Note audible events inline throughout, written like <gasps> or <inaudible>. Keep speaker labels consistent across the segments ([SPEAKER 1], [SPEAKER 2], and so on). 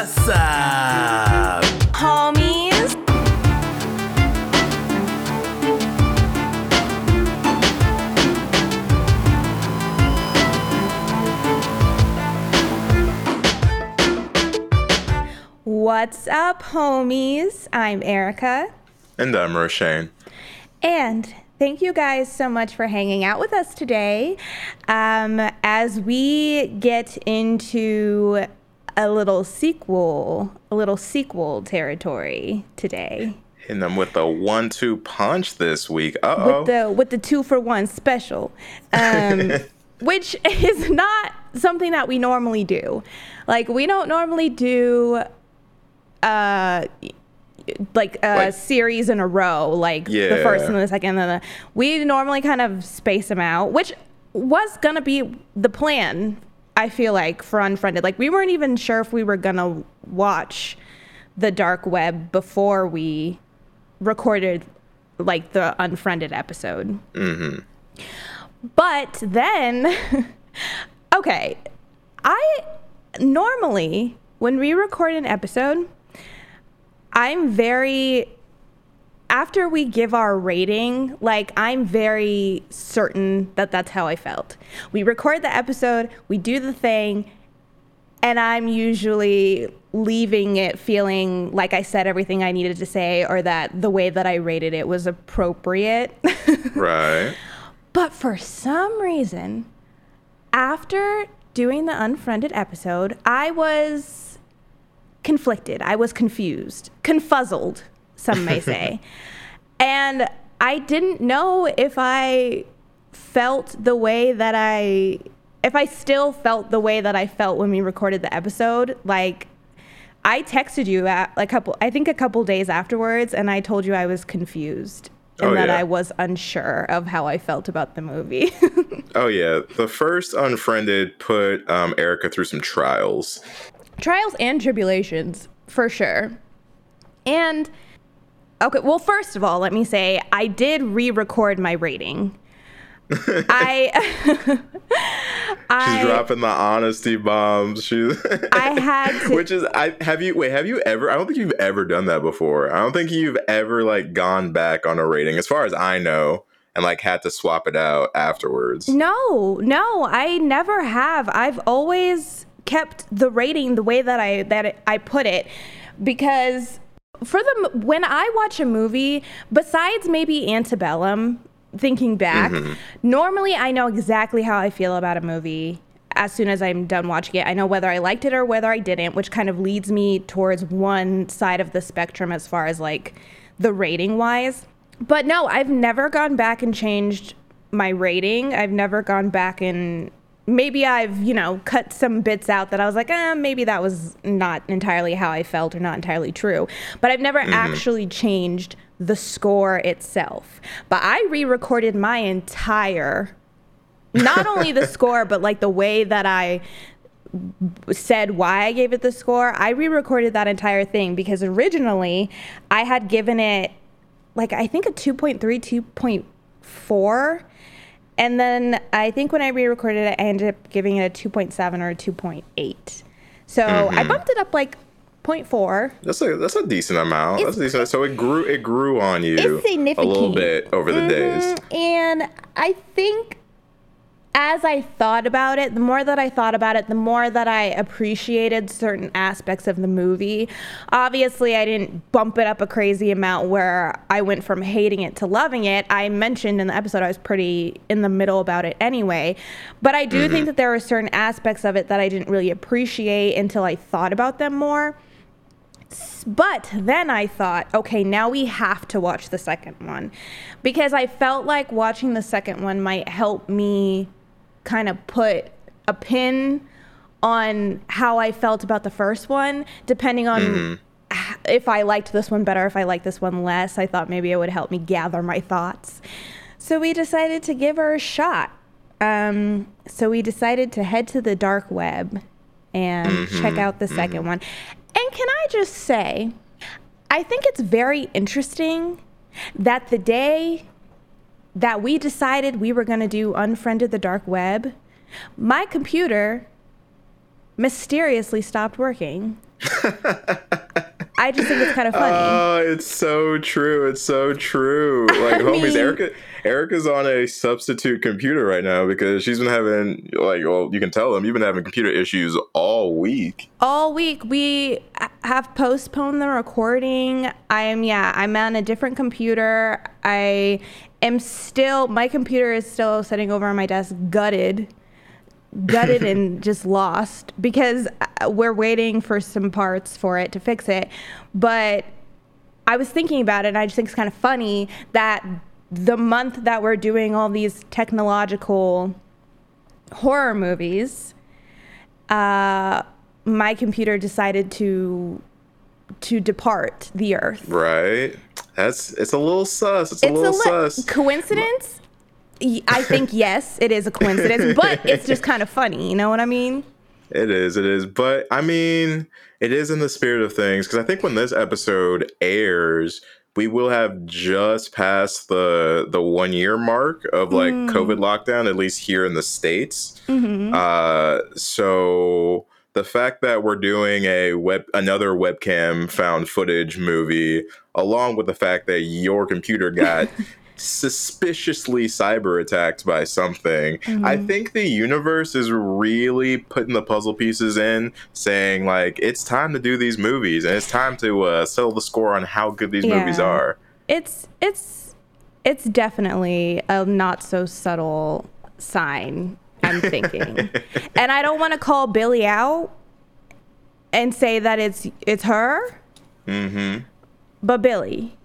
[SPEAKER 1] What's up?
[SPEAKER 2] homies. What's up, homies? I'm Erica.
[SPEAKER 3] And I'm Roshane.
[SPEAKER 2] And thank you guys so much for hanging out with us today. Um, as we get into a little sequel, a little sequel territory today.
[SPEAKER 3] Hitting them with the one-two punch this week. Uh oh.
[SPEAKER 2] with the with the two for one special, um, <laughs> which is not something that we normally do. Like we don't normally do, uh, like a
[SPEAKER 3] Like-
[SPEAKER 2] series in a row, like the first and the second and the. We normally kind of space them out, which was gonna be the plan. I feel like for Unfriended, like we weren't even sure if we were gonna watch the dark web before we recorded like the unfriended episode. Mm-hmm. But then, <laughs> okay, I normally when we record an episode, I'm very after we give our rating, like I'm very certain that that's how I felt. We record the episode, we do the thing, and I'm usually leaving it feeling like I said everything I needed to say or that the way that I rated it was appropriate. <laughs>
[SPEAKER 3] Right.
[SPEAKER 2] but for some reason, after doing the unfriended episode, I was conflicted. I was confused, confuzzled, some may <laughs> say. and I didn't know if I felt the way that I if I still felt the way that I felt when we recorded the episode, like I texted you at a couple I think a couple days afterwards and I told you I was confused and
[SPEAKER 3] Oh,
[SPEAKER 2] that
[SPEAKER 3] yeah.
[SPEAKER 2] I was unsure of how I felt about the movie. <laughs>
[SPEAKER 3] Oh yeah. The first Unfriended put um, Erica through some trials.
[SPEAKER 2] trials and tribulations for sure and okay well first of all let me say i did re-record my rating <laughs> i
[SPEAKER 3] She's <laughs> dropping the honesty bombs. She's <laughs>
[SPEAKER 2] I had to-
[SPEAKER 3] Which is I have you wait, have you ever I don't think you've ever done that before. I don't think you've ever like gone back on a rating as far as I know and like had to swap it out afterwards.
[SPEAKER 2] no no i never have i've always kept the rating the way that i that i put it because for the when i watch a movie besides maybe antebellum thinking back mm-hmm. normally i know exactly how i feel about a movie as soon as i'm done watching it. I know whether i liked it or whether i didn't which kind of leads me towards one side of the spectrum as far as like the rating wise. But no i've never gone back and changed my rating. I've never gone back and maybe I've, you know, cut some bits out that I was like, eh, maybe that was not entirely how I felt or not entirely true. But I've never actually changed the score itself. But I re recorded my entire, not only the <laughs> score, but like the way that I said why I gave it the score. I re recorded that entire thing because originally I had given it like, I think a 2.3, 2.4. And then I think when I re-recorded it, I ended up giving it a 2.7 or a 2.8. So I bumped it up like 0.4.
[SPEAKER 3] That's a that's a decent amount.
[SPEAKER 2] It's-
[SPEAKER 3] that's decent. So it grew it grew on you
[SPEAKER 2] It's
[SPEAKER 3] a little bit over the days.
[SPEAKER 2] Mhm. And I think as I thought about it, the more that I thought about it, the more that I appreciated certain aspects of the movie. Obviously, I didn't bump it up a crazy amount where I went from hating it to loving it. I mentioned in the episode I was pretty in the middle about it anyway. But I do mm-hmm. think that there were certain aspects of it that I didn't really appreciate until I thought about them more. But then I thought, okay, now we have to watch the second one because I felt like watching the second one might help me kind of put a pin on how I felt about the first one, depending on mm-hmm. h- if I liked this one better, if I liked this one less. I thought maybe it would help me gather my thoughts. So we decided to give her a shot. Um, so we decided to head to the dark web and mm-hmm. check out the 2nd mm-hmm. one. And can I just say, I think it's very interesting that the day that we decided we were going to do Unfriended the Dark Web, my computer mysteriously stopped working. <laughs> I just think it's kind of funny.
[SPEAKER 3] Oh, it's so true. It's so true. <laughs> Like,
[SPEAKER 2] I
[SPEAKER 3] homies,
[SPEAKER 2] mean-
[SPEAKER 3] Erica, Erica's on a substitute computer right now because she's been having, like, well, you can tell them you've been having computer issues all week.
[SPEAKER 2] all week we have postponed the recording i am yeah i'm on a different computer i am still my computer is still sitting over on my desk gutted gutted and <laughs> just lost because uh, we're waiting for some parts for it to fix it but i was thinking about it and i just think it's kind of funny that the month that we're doing all these technological horror movies uh, my computer decided to to depart the earth.
[SPEAKER 3] Right? That's, it's a little sus. It's a little
[SPEAKER 2] a li-
[SPEAKER 3] sus.
[SPEAKER 2] coincidence. I think <laughs> yes, it is a coincidence, but it's just kind of funny. You know what I mean?
[SPEAKER 3] It is, it is. But I mean, it is in the spirit of things because I think when this episode airs, we will have just passed the the one year mark of like COVID lockdown, at least here in the states. Uh, so the fact that we're doing a web another webcam found footage movie, along with the fact that your computer <laughs> got suspiciously cyber attacked by something. I think the universe is really putting the puzzle pieces in, saying like it's time to do these movies and it's time to uh, settle the score on how good these movies are.
[SPEAKER 2] It's it's it's definitely a not so subtle sign. I'm thinking, and I don't want to call Billy out and say that it's it's her.
[SPEAKER 3] Mm-hmm.
[SPEAKER 2] But Billy,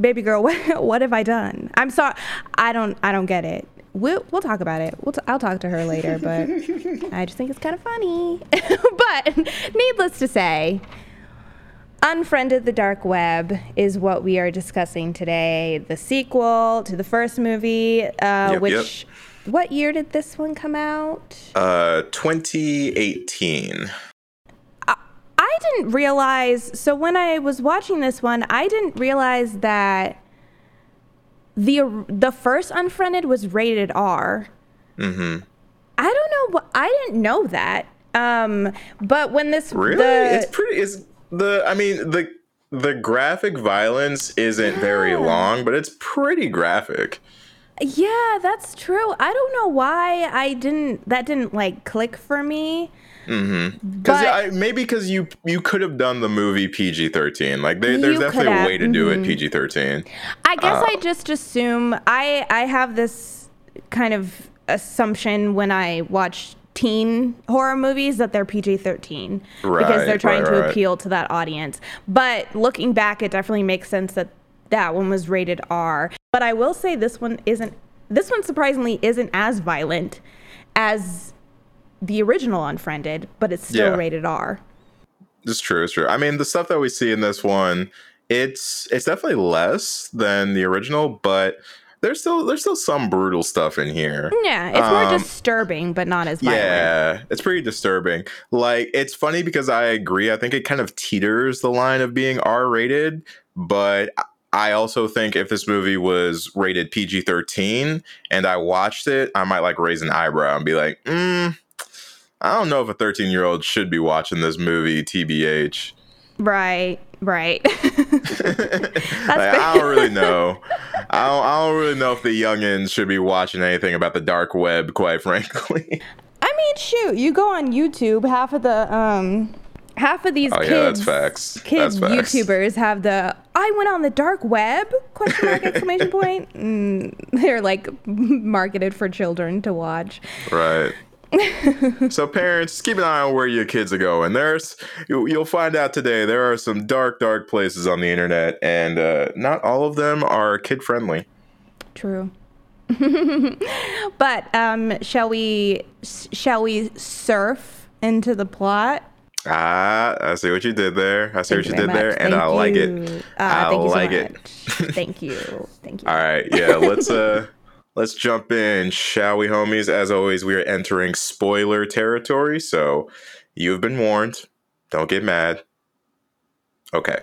[SPEAKER 2] baby girl, <laughs> what, what have I done? I'm sorry. I don't. I don't get it. We'll we'll talk about it. We'll t- I'll talk to her later. But <laughs> I just think it's kind of funny. <laughs> but needless to say, Unfriended the Dark Web is what we are discussing today. The sequel to the first movie, uh,
[SPEAKER 3] Yep,
[SPEAKER 2] which. What year did this one come out?
[SPEAKER 3] Uh, 2018.
[SPEAKER 2] I didn't realize. So when I was watching this one, I didn't realize that the the first Unfriended was rated R.
[SPEAKER 3] Mm-hmm.
[SPEAKER 2] I don't know what I didn't know that. Um, but when this
[SPEAKER 3] Really?
[SPEAKER 2] the-
[SPEAKER 3] it's pretty. It's the. I mean the the graphic violence isn't very long, but it's pretty graphic.
[SPEAKER 2] Yeah, that's true. I don't know why I didn't that didn't like click for me.
[SPEAKER 3] Because
[SPEAKER 2] But-
[SPEAKER 3] I, maybe because you you could have done the movie PG thirteen. Like there,
[SPEAKER 2] You
[SPEAKER 3] there's definitely
[SPEAKER 2] could
[SPEAKER 3] a way to do it
[SPEAKER 2] mhm.
[SPEAKER 3] PG thirteen.
[SPEAKER 2] I guess
[SPEAKER 3] Uh,
[SPEAKER 2] I just assume I I have this kind of assumption when I watch teen horror movies that they're PG-13 because they're trying
[SPEAKER 3] right,
[SPEAKER 2] to
[SPEAKER 3] right.
[SPEAKER 2] appeal to that audience. But looking back it definitely makes sense that that one was rated R. But I will say this one isn't this one surprisingly isn't as violent as the original Unfriended, but it's still
[SPEAKER 3] Yeah.
[SPEAKER 2] rated R.
[SPEAKER 3] It's true. It's true. I mean, the stuff that we see in this one, it's it's definitely less than the original, but there's still there's still some brutal stuff in here.
[SPEAKER 2] Yeah, it's more
[SPEAKER 3] Um,
[SPEAKER 2] disturbing but not as violent.
[SPEAKER 3] Yeah, it's pretty disturbing. Like, it's funny because I agree. I think it kind of teeters the line of being R rated, but I also think if this movie was rated PG 13 and I watched it, I might like raise an eyebrow and be like, mm, I don't know if a 13 year old should be watching this movie, TBH.
[SPEAKER 2] Right, right. <laughs>
[SPEAKER 3] Like, I don't really know. <laughs> I don't, I don't really know if the youngins should be watching anything about the dark web, quite <laughs> frankly.
[SPEAKER 2] I mean, shoot, you go on YouTube, half of the um half of these
[SPEAKER 3] Oh,
[SPEAKER 2] kids
[SPEAKER 3] yeah,
[SPEAKER 2] kids. YouTubers have the I went on the dark web question mark <laughs> exclamation point. Mm, they're like marketed for children to watch.
[SPEAKER 3] Right. <laughs> so parents, keep an eye on where your kids are going. There's you, you'll find out today there are some dark, dark places on the internet, and uh, not all of them are kid friendly.
[SPEAKER 2] True. <laughs> but um shall we shall we surf into the plot?
[SPEAKER 3] Ah, I see what you did there. I see
[SPEAKER 2] Thank
[SPEAKER 3] what you did there,
[SPEAKER 2] much.
[SPEAKER 3] and
[SPEAKER 2] Thank
[SPEAKER 3] I like
[SPEAKER 2] you.
[SPEAKER 3] it.
[SPEAKER 2] Ah,
[SPEAKER 3] I
[SPEAKER 2] thank you so
[SPEAKER 3] like it.
[SPEAKER 2] thank you. Thank you. <laughs>
[SPEAKER 3] All right, yeah, let's uh let's jump in, shall we, homies? As always, we are entering spoiler territory, so you've been warned. Don't get mad. Okay.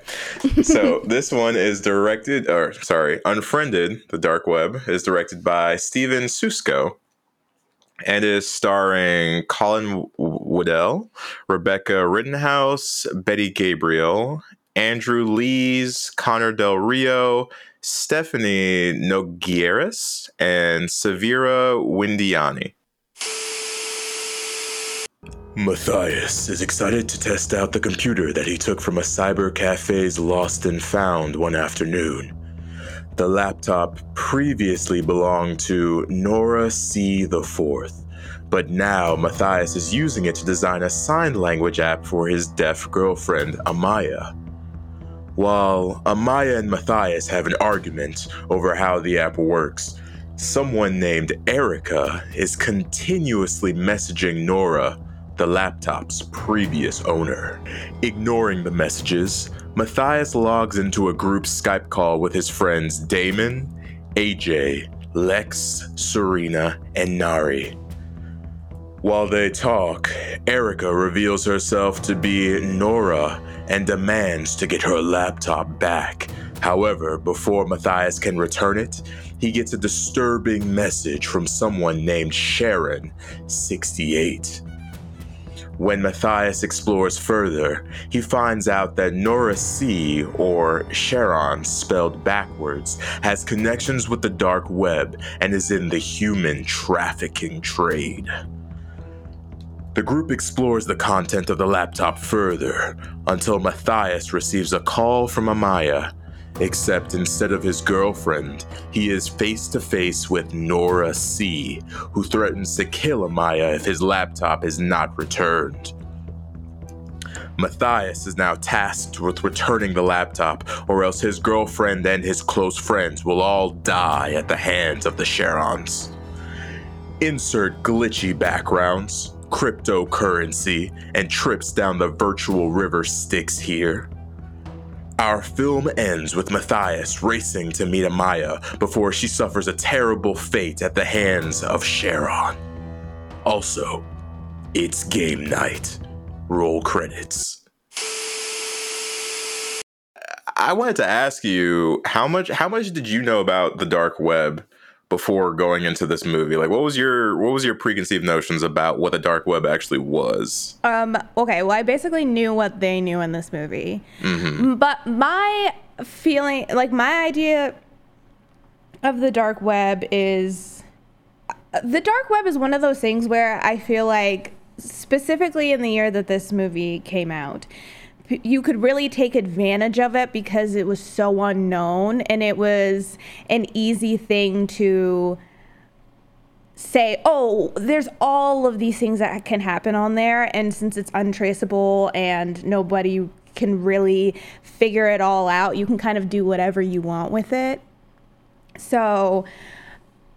[SPEAKER 3] So <laughs> this one is directed or sorry, Unfriended, the dark web is directed by Stephen Susco and is starring Colin
[SPEAKER 4] Woodell, Rebecca Rittenhouse, Betty Gabriel, Andrew Lees, Connor Del Rio, Stephanie Nogueras, and Savira Windyani.
[SPEAKER 3] Matthias is excited to test out the computer that he took from a cyber cafe's lost and found one afternoon. The laptop previously belonged to Nora C. IV, but now Matthias is using it to design a sign language app for his deaf girlfriend, Amaya. While Amaya and Matthias have an argument over how the app works, someone named Erica is continuously messaging Nora the laptop's previous owner. Ignoring the messages, Matthias logs into a group Skype call with his friends Damon, AJ, Lex, Serena, and Nari. While they talk, Erica reveals herself to be Nora and demands to get her laptop back. However, before Matthias can return it, he gets a disturbing message from someone named Sharon, 68. When Matthias explores further, he finds out that Nora C, or Sharon spelled backwards, has connections with the dark web and is in the human trafficking trade. The group explores the content of the laptop further until Matthias receives a call from Amaya Except instead of his girlfriend, he is face to face with Nora C., who threatens to kill Amaya if his laptop is not returned. Matthias is now tasked with returning the laptop, or else his girlfriend and his close friends will all die at the hands of the Sharons. Insert glitchy backgrounds, cryptocurrency, and trips down the virtual river Styx here. Our film ends with Matthias racing to meet Amaya before she suffers a terrible fate at the hands of Sharon. Also, it's game night. Roll credits.
[SPEAKER 4] I wanted to ask you how much how much did you know about the dark web before going into this movie? Like, what was your what was your preconceived notions about what the dark web actually was?
[SPEAKER 2] Um. Okay. Well, I basically knew what they knew in this movie,
[SPEAKER 4] Mm-hmm.
[SPEAKER 2] but my feeling, like my idea of the dark web is, the dark web is one of those things where I feel like, specifically in the year that this movie came out. You could really take advantage of it because it was so unknown and it was an easy thing to say, oh, there's all of these things that can happen on there. And since it's untraceable and nobody can really figure it all out, you can kind of do whatever you want with it. So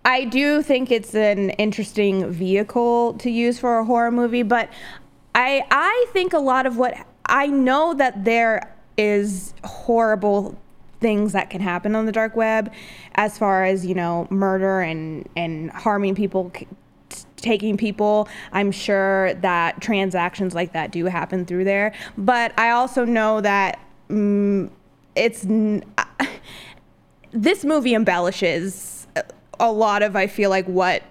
[SPEAKER 2] I do think it's an interesting vehicle to use for a horror movie, but I I think a lot of what I know that there is horrible things that can happen on the dark web as far as, you know, murder and and harming people taking people. I'm sure that transactions like that do happen through there, but I also know that mm, it's n- <laughs> this movie embellishes a lot of I feel like what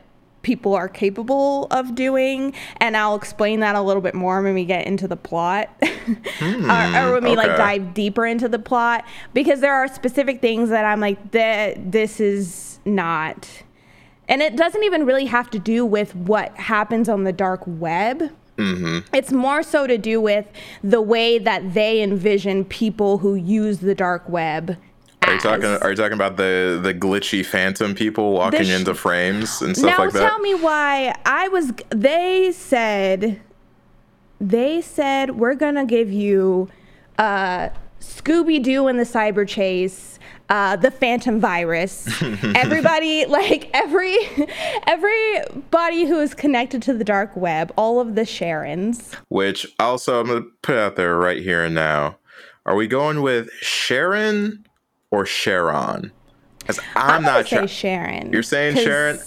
[SPEAKER 2] people are capable of doing and I'll explain that a little bit more when we get into the plot. <laughs> Hmm, or, or when we like dive deeper into the plot because there are specific things that I'm like that this is not and it doesn't even really have to do with what happens on the dark web. Mm-hmm. It's more so to do with the way that they envision people who use the dark web
[SPEAKER 4] Are you talking? Are you talking about the the glitchy phantom people walking
[SPEAKER 2] sh-
[SPEAKER 4] into frames and stuff
[SPEAKER 2] now
[SPEAKER 4] like that?
[SPEAKER 2] Now tell me why I was. They said, they said we're gonna give you uh, Scooby Doo and the Cyber Chase, uh, the Phantom Virus. <laughs> Everybody, like every everybody who is connected to the dark web, all of the Sharons.
[SPEAKER 4] Which also I'm gonna put out there right here and now. Are we going with Sharon or Sharon? Because I'm,
[SPEAKER 2] gonna
[SPEAKER 4] not sure.
[SPEAKER 2] Sharon.
[SPEAKER 4] You're saying Sharon?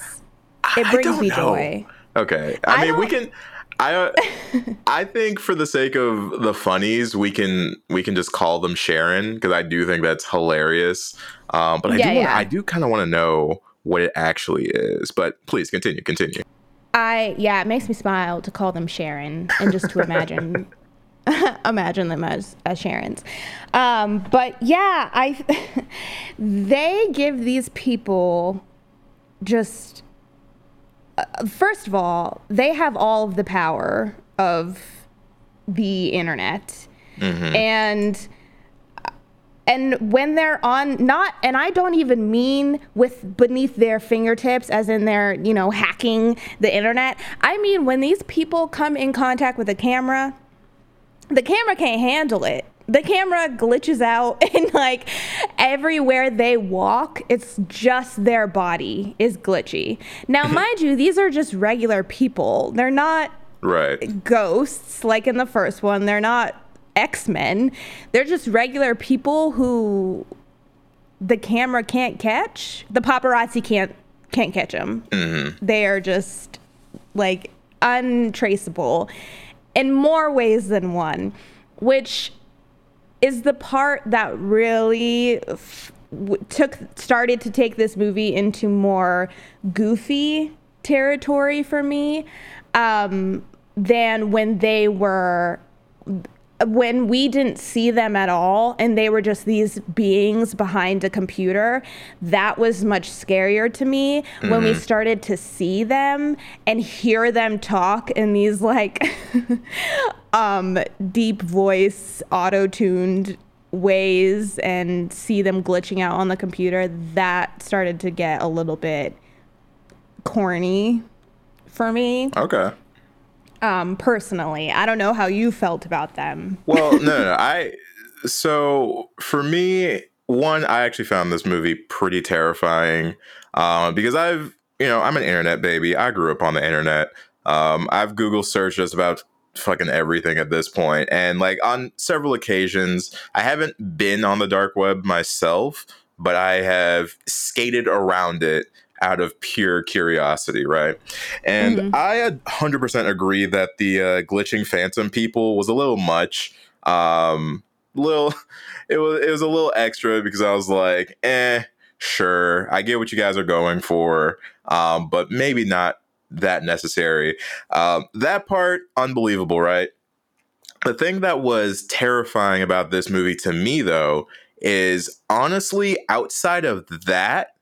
[SPEAKER 2] It brings me
[SPEAKER 4] know.
[SPEAKER 2] joy.
[SPEAKER 4] Okay. I,
[SPEAKER 2] I
[SPEAKER 4] mean, we
[SPEAKER 2] don't-
[SPEAKER 4] can. I uh, <laughs> I think for the sake of the funnies, we can we can just call them Sharon because I do think that's hilarious. Um, but I
[SPEAKER 2] Yeah,
[SPEAKER 4] do wanna,
[SPEAKER 2] yeah.
[SPEAKER 4] I do kind of want to know what it actually is. But please continue, continue.
[SPEAKER 2] I yeah, it makes me smile to call them Sharon and just to imagine <laughs> imagine them as as Sharons. Um, but yeah, I <laughs> they give these people just uh, first of all, they have all of the power of the internet. And and when they're on not and i don't even mean with beneath their fingertips as in they're you know hacking the internet i mean when these people come in contact with a camera the camera can't handle it the camera glitches out <laughs> and like everywhere they walk it's just their body is glitchy now <laughs> mind you these are just regular people they're not
[SPEAKER 3] Right.
[SPEAKER 2] ghosts like in the first one. They're not X-Men. They're just regular people who the camera can't catch. The paparazzi can't can't catch them. Mm-hmm. They are just like untraceable in more ways than one, which is the part that really f- took started to take this movie into more goofy territory for me um, than when they were when we didn't see them at all and they were just these beings behind a computer that was much scarier to me when we started to see them and hear them talk in these like <laughs> um deep voice auto-tuned ways and see them glitching out on the computer that started to get a little bit corny for me
[SPEAKER 3] Okay.
[SPEAKER 2] Um personally i don't know how you felt about them
[SPEAKER 3] Well, no, no, no. <laughs> I so for me, one, I actually found this movie pretty terrifying um, because I've, you know, I'm an internet baby. I grew up on the internet. Um, I've Google searched just about fucking everything at this point, and like on several occasions, I haven't been on the dark web myself, but I have skated around it out of pure curiosity, right? And I 100% agree that the uh, glitching phantom people was a little much. Um, little, <laughs> it was it was a little extra because I was like, eh, sure, I get what you guys are going for, um, but maybe not that necessary. Um, that part, unbelievable, right? The thing that was terrifying about this movie to me, though, is honestly outside of that,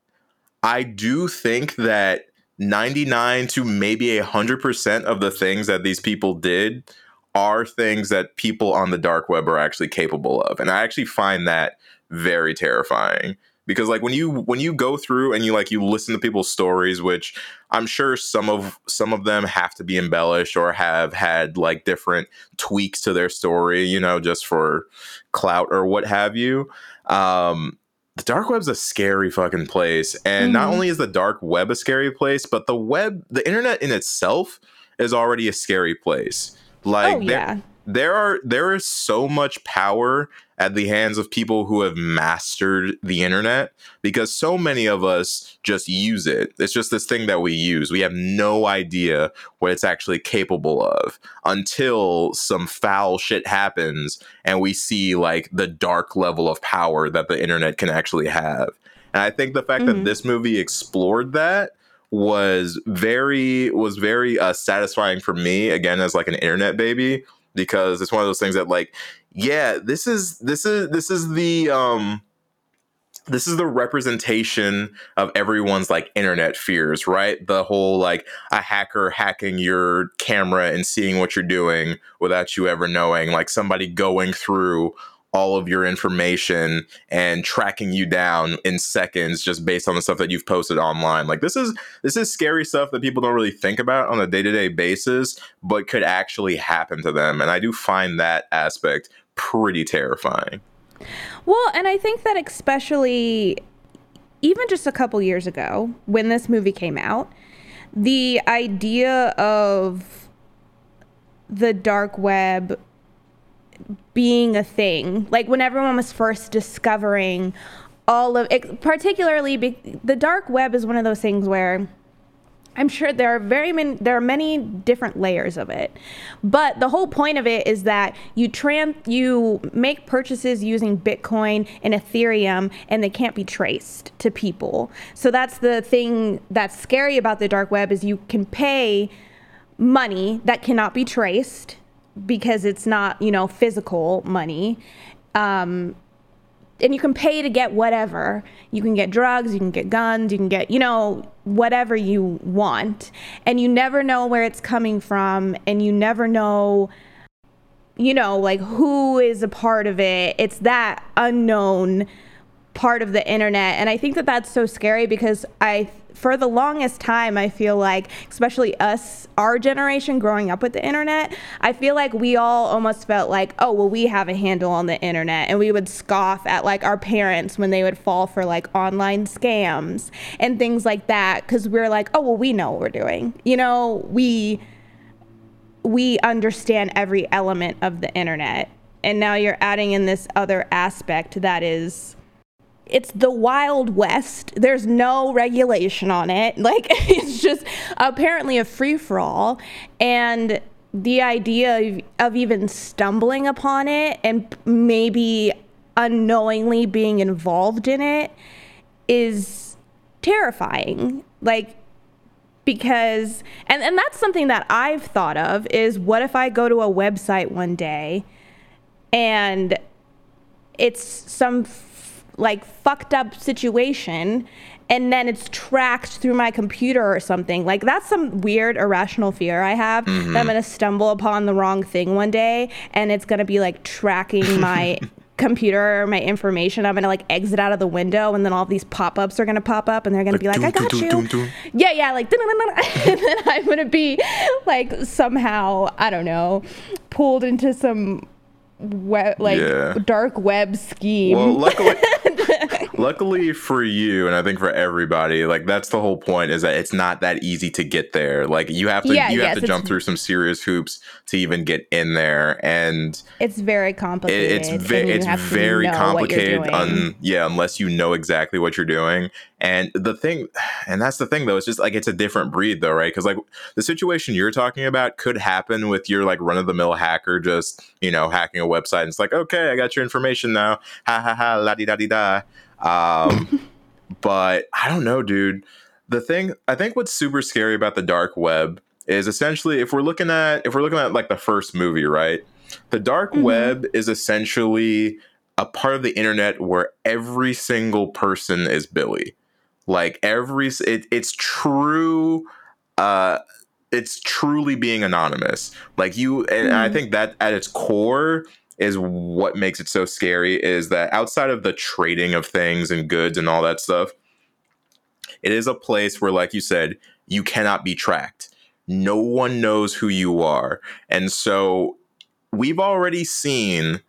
[SPEAKER 3] I do think that 99 to maybe 100% of the things that these people did are things that people on the dark web are actually capable of. And I actually find that very terrifying because like when you when you go through and you like you listen to people's stories which i'm sure some of some of them have to be embellished or have had like different tweaks to their story you know just for clout or what have you um the dark web's a scary fucking place and not
[SPEAKER 2] Mhm.
[SPEAKER 3] only is the dark web a scary place but the web the internet in itself is already a scary place like
[SPEAKER 2] oh
[SPEAKER 3] there- there are there is so much power at the hands of people who have mastered the internet because so many of us just use it. It's just this thing that we use. We have no idea what it's actually capable of until some foul shit happens and we see like the dark level of power that the internet can actually have. And I think the fact that
[SPEAKER 2] Mhm.
[SPEAKER 3] this movie explored that was very was very uh, satisfying for me again as like an internet baby because it's one of those things that like yeah this is this is this is the um this is the representation of everyone's like internet fears right? The whole like a hacker hacking your camera and seeing what you're doing without you ever knowing like somebody going through all of your information and tracking you down in seconds just based on the stuff that you've posted online. Like this is this is scary stuff that people don't really think about on a day-to-day basis but could actually happen to them and i do find that aspect pretty terrifying.
[SPEAKER 2] Well, and I think that especially even just a couple years ago when this movie came out, the idea of the dark web being a thing, like when everyone was first discovering all of it, particularly be, the dark web is one of those things where I'm sure there are very many there are many different layers of it. But the whole point of it is that you tran you make purchases using Bitcoin and Ethereum and they can't be traced to people. So that's the thing that's scary about the dark web is you can pay money that cannot be traced because it's not, you know, physical money. Um, and you can pay to get whatever. You can get drugs, you can get guns, you can get, you know, whatever you want. And you never know where it's coming from and you never know you know, like who is a part of it. It's that unknown part of the internet. And I think that that's so scary because I for the longest time, I feel like, especially us, our generation growing up with the internet, I feel like we all almost felt like, oh, well, we have a handle on the internet. And we would scoff at like our parents when they would fall for like online scams and things like that. Cause we're like, oh, well, we know what we're doing. You know, we, we understand every element of the internet. And now you're adding in this other aspect that is it's the wild west. There's no regulation on it. <laughs> Like it's just apparently a free for all and the idea of, of, even stumbling upon it and maybe unknowingly being involved in it is terrifying. Like because and, and that's something that i've thought of is what if i go to a website one day and it's some like fucked up situation and then it's tracked through my computer or something. Like that's some weird irrational fear I have mm-hmm. that I'm gonna stumble upon the wrong thing one day and it's gonna be like tracking my <laughs> computer or my information. I'm gonna like exit out of the window and then all these pop-ups are gonna pop up and they're gonna be like, I got you. Yeah, yeah, like <laughs> and then I'm gonna be like somehow, I don't know, pulled into some web like yeah. dark web scheme.
[SPEAKER 3] Well, luckily, <laughs> luckily for you, and I think for everybody, like that's the whole point is that it's not that easy to get there. Like you have to, yeah, you yes, have to jump through some serious hoops to even get in there, and
[SPEAKER 2] it's very complicated.
[SPEAKER 3] It, it's ve- it's very complicated. Un- yeah, unless you know exactly what you're doing. And the thing, and that's the thing though, it's just like it's a different breed though, right? Because like the situation you're talking about could happen with your like run of the mill hacker just you know hacking a website. And it's like okay, I got your information now. Ha ha ha, la di da di da. Um, <laughs> but I don't know, dude. The thing I think what's super scary about the dark web is essentially if we're looking at if we're looking at like the first movie, right? The dark mm-hmm. web is essentially a part of the internet where every single person is Billy. Like every it, it's true uh it's truly being anonymous. Like you and mm-hmm. I think that at its core is what makes it so scary is that outside of the trading of things and goods and all that stuff, it is a place where, like you said, you cannot be tracked. No one knows who you are. And so we've already seen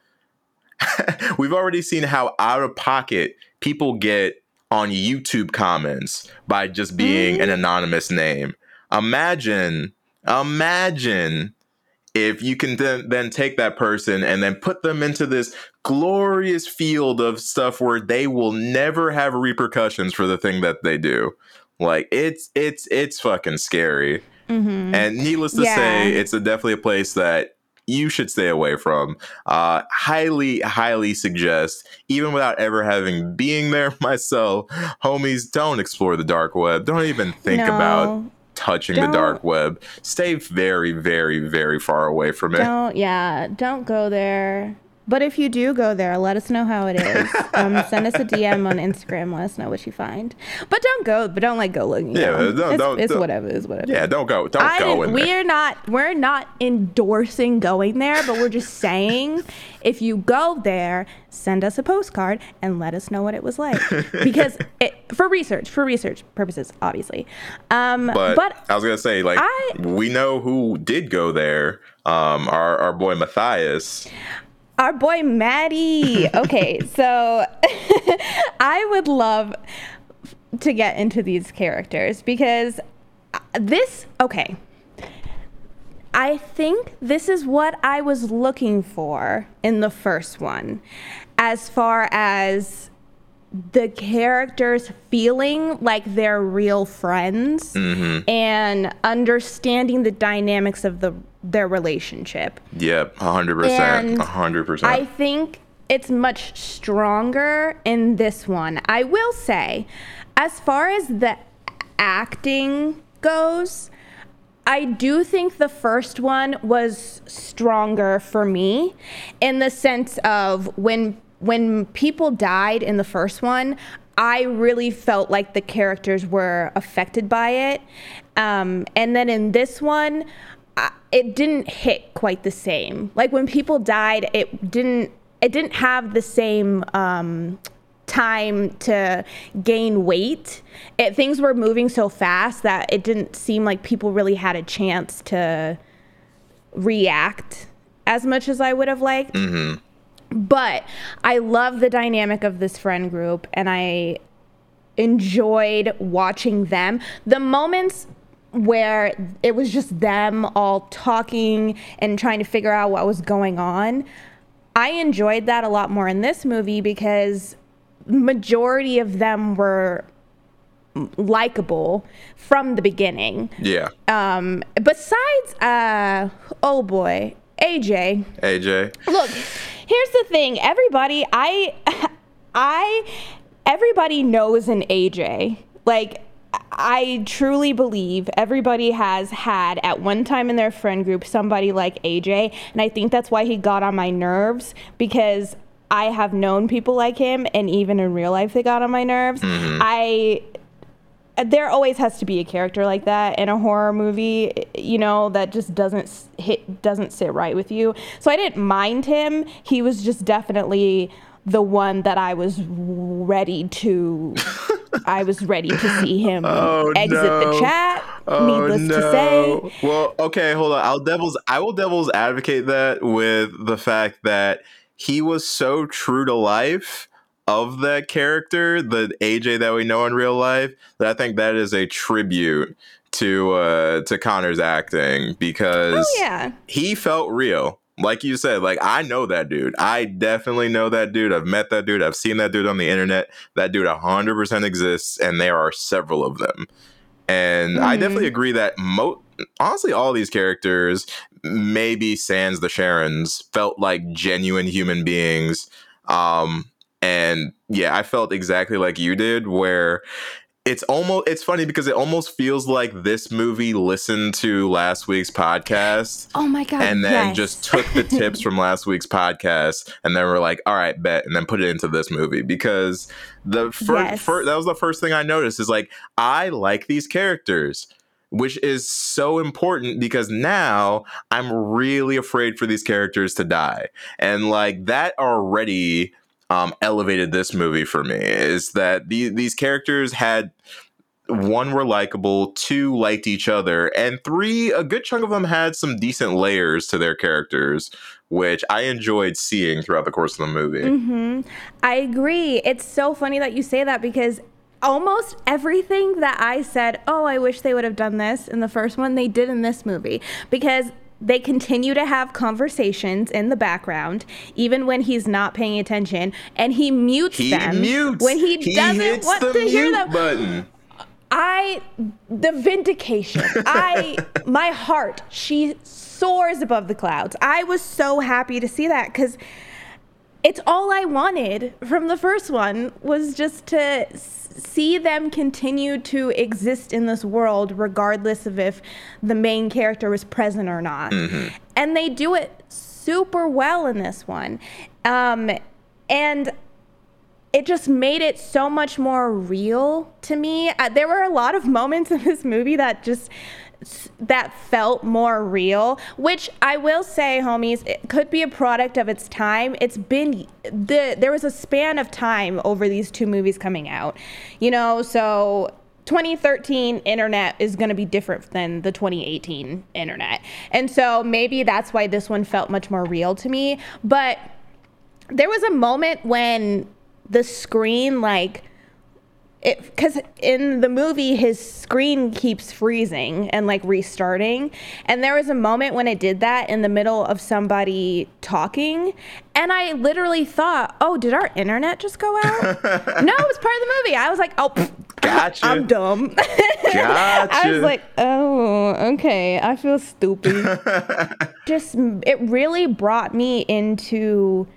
[SPEAKER 3] <laughs> we've already seen how out of pocket people get on YouTube comments by just being an mm. anonymous name. Imagine, imagine if you can then, then take that person and then put them into this glorious field of stuff where they will never have repercussions for the thing that they do like it's it's it's fucking scary mm-hmm. and needless to yeah. say it's a, definitely a place that you should stay away from uh highly highly suggest even without ever having being there <laughs> myself homies don't explore the dark web don't even think no. about touching don't, the dark web. Stay very, very, very far away from it.
[SPEAKER 2] Don't, yeah, don't go there. But if you do go there, let us know how it is. <laughs> Um, send us a DM on Instagram. Let us know what you find. But don't go. But don't like go looking. Yeah, don't, it's, don't, it's don't, whatever. It's whatever.
[SPEAKER 3] Yeah, don't go. Don't I, go.
[SPEAKER 2] we're not. We're not endorsing going there, but we're just saying <laughs> if you go there, send us a postcard and let us know what it was like because <laughs> it, for research, for research purposes, obviously. Um,
[SPEAKER 3] but, but I was gonna say, like, I, we know who did go there. Um, our our boy Matthias.
[SPEAKER 2] Our boy Maddie. Okay, <laughs> so <laughs> I would love to get into these characters because this, okay. I think this is what I was looking for in the first one as far as the characters feeling like they're real friends
[SPEAKER 3] Mm-hmm.
[SPEAKER 2] and understanding the dynamics of the their relationship.
[SPEAKER 3] Yep, hundred percent,
[SPEAKER 2] And
[SPEAKER 3] hundred
[SPEAKER 2] I think it's much stronger in this one. I will say, as far as the acting goes, I do think the first one was stronger for me in the sense of when when people died in the first one, I really felt like the characters were affected by it. Um, and then in this one, I, it didn't hit quite the same. Like when people died, it didn't it didn't have the same um, time to gain weight. It, things were moving so fast that it didn't seem like people really had a chance to react as much as I would have liked. But I love the dynamic of this friend group and I enjoyed watching them. The moments where it was just them all talking and trying to figure out what was going on. I enjoyed that a lot more in this movie because majority of them were likable from the beginning.
[SPEAKER 3] yeah,
[SPEAKER 2] Um, besides, uh, oh boy, AJ.
[SPEAKER 3] AJ.
[SPEAKER 2] Look, here's the thing. Everybody, I, <laughs> I, everybody knows an AJ. Like, I truly believe everybody has had at one time in their friend group somebody like AJ, and I think that's why he got on my nerves because I have known people like him, and even in real life, they got on my nerves. Mm-hmm. I there always has to be a character like that in a horror movie, you know, that just doesn't hit doesn't sit right with you. So I didn't mind him. He was just definitely the one that I was ready to I was ready to see <laughs> him
[SPEAKER 3] Oh,
[SPEAKER 2] exit the chat.
[SPEAKER 3] Oh,
[SPEAKER 2] needless to say.
[SPEAKER 3] Well, okay, hold on. I'll devils I will devils advocate that with the fact that he was so true to life of that character, the AJ that we know in real life, that I think that is a tribute to uh to Connor's acting because
[SPEAKER 2] Oh yeah.
[SPEAKER 3] he felt real. Like you said, like I know that dude. I definitely know that dude. I've met that dude. I've seen that dude on the internet. That dude 100% exists, and there are several of them. And I
[SPEAKER 2] Mhm.
[SPEAKER 3] definitely agree that mo- honestly, all these characters, maybe sans the Sharons, felt like genuine human beings. Um, and yeah, I felt exactly like you did, where it's almost it's funny because it almost feels like this movie listened to last week's podcast <gasps>
[SPEAKER 2] Oh my god.
[SPEAKER 3] and then
[SPEAKER 2] yes.
[SPEAKER 3] just took the tips from last week's podcast and then we're like all right bet and then put it into this movie because the first
[SPEAKER 2] Yes.
[SPEAKER 3] that was the first thing i noticed is like i like these characters which is so important because now i'm really afraid for these characters to die and like that already um, elevated this movie for me is that the, these characters had one were likable, two liked each other, and three, a good chunk of them had some decent layers to their characters, which I enjoyed seeing throughout the course of the movie.
[SPEAKER 2] hmm I agree. It's so funny that you say that because almost everything that I said, oh, I wish they would have done this in the first one, they did in this movie because they continue to have conversations in the background, even when he's not paying attention, and he mutes
[SPEAKER 3] He
[SPEAKER 2] them
[SPEAKER 3] mutes
[SPEAKER 2] when he, doesn't
[SPEAKER 3] hits
[SPEAKER 2] want
[SPEAKER 3] the
[SPEAKER 2] to hear them.
[SPEAKER 3] button.
[SPEAKER 2] I the vindication. I my heart she soars above the clouds. I was so happy to see that cuz it's all I wanted from the first one was just to see them continue to exist in this world regardless of if the main character was present or not. And they do it super well in this one. Um and it just made it so much more real to me. Uh, there were a lot of moments in this movie that just that felt more real, which I will say, homies, it could be a product of its time. It's been the there was a span of time over these two movies coming out. You know, so 2013 internet is going to be different than the 2018 internet. And so maybe that's why this one felt much more real to me, but there was a moment when the screen like because in the movie his screen keeps freezing and like restarting. And there was a moment when it did that in the middle of somebody talking and i literally thought oh did our internet just go out? <laughs> No it was part of the movie. I was like oh pff,
[SPEAKER 3] Gotcha.
[SPEAKER 2] i'm dumb.
[SPEAKER 3] Gotcha. <laughs>
[SPEAKER 2] i was like oh okay. I feel stupid. <laughs> Just it really brought me into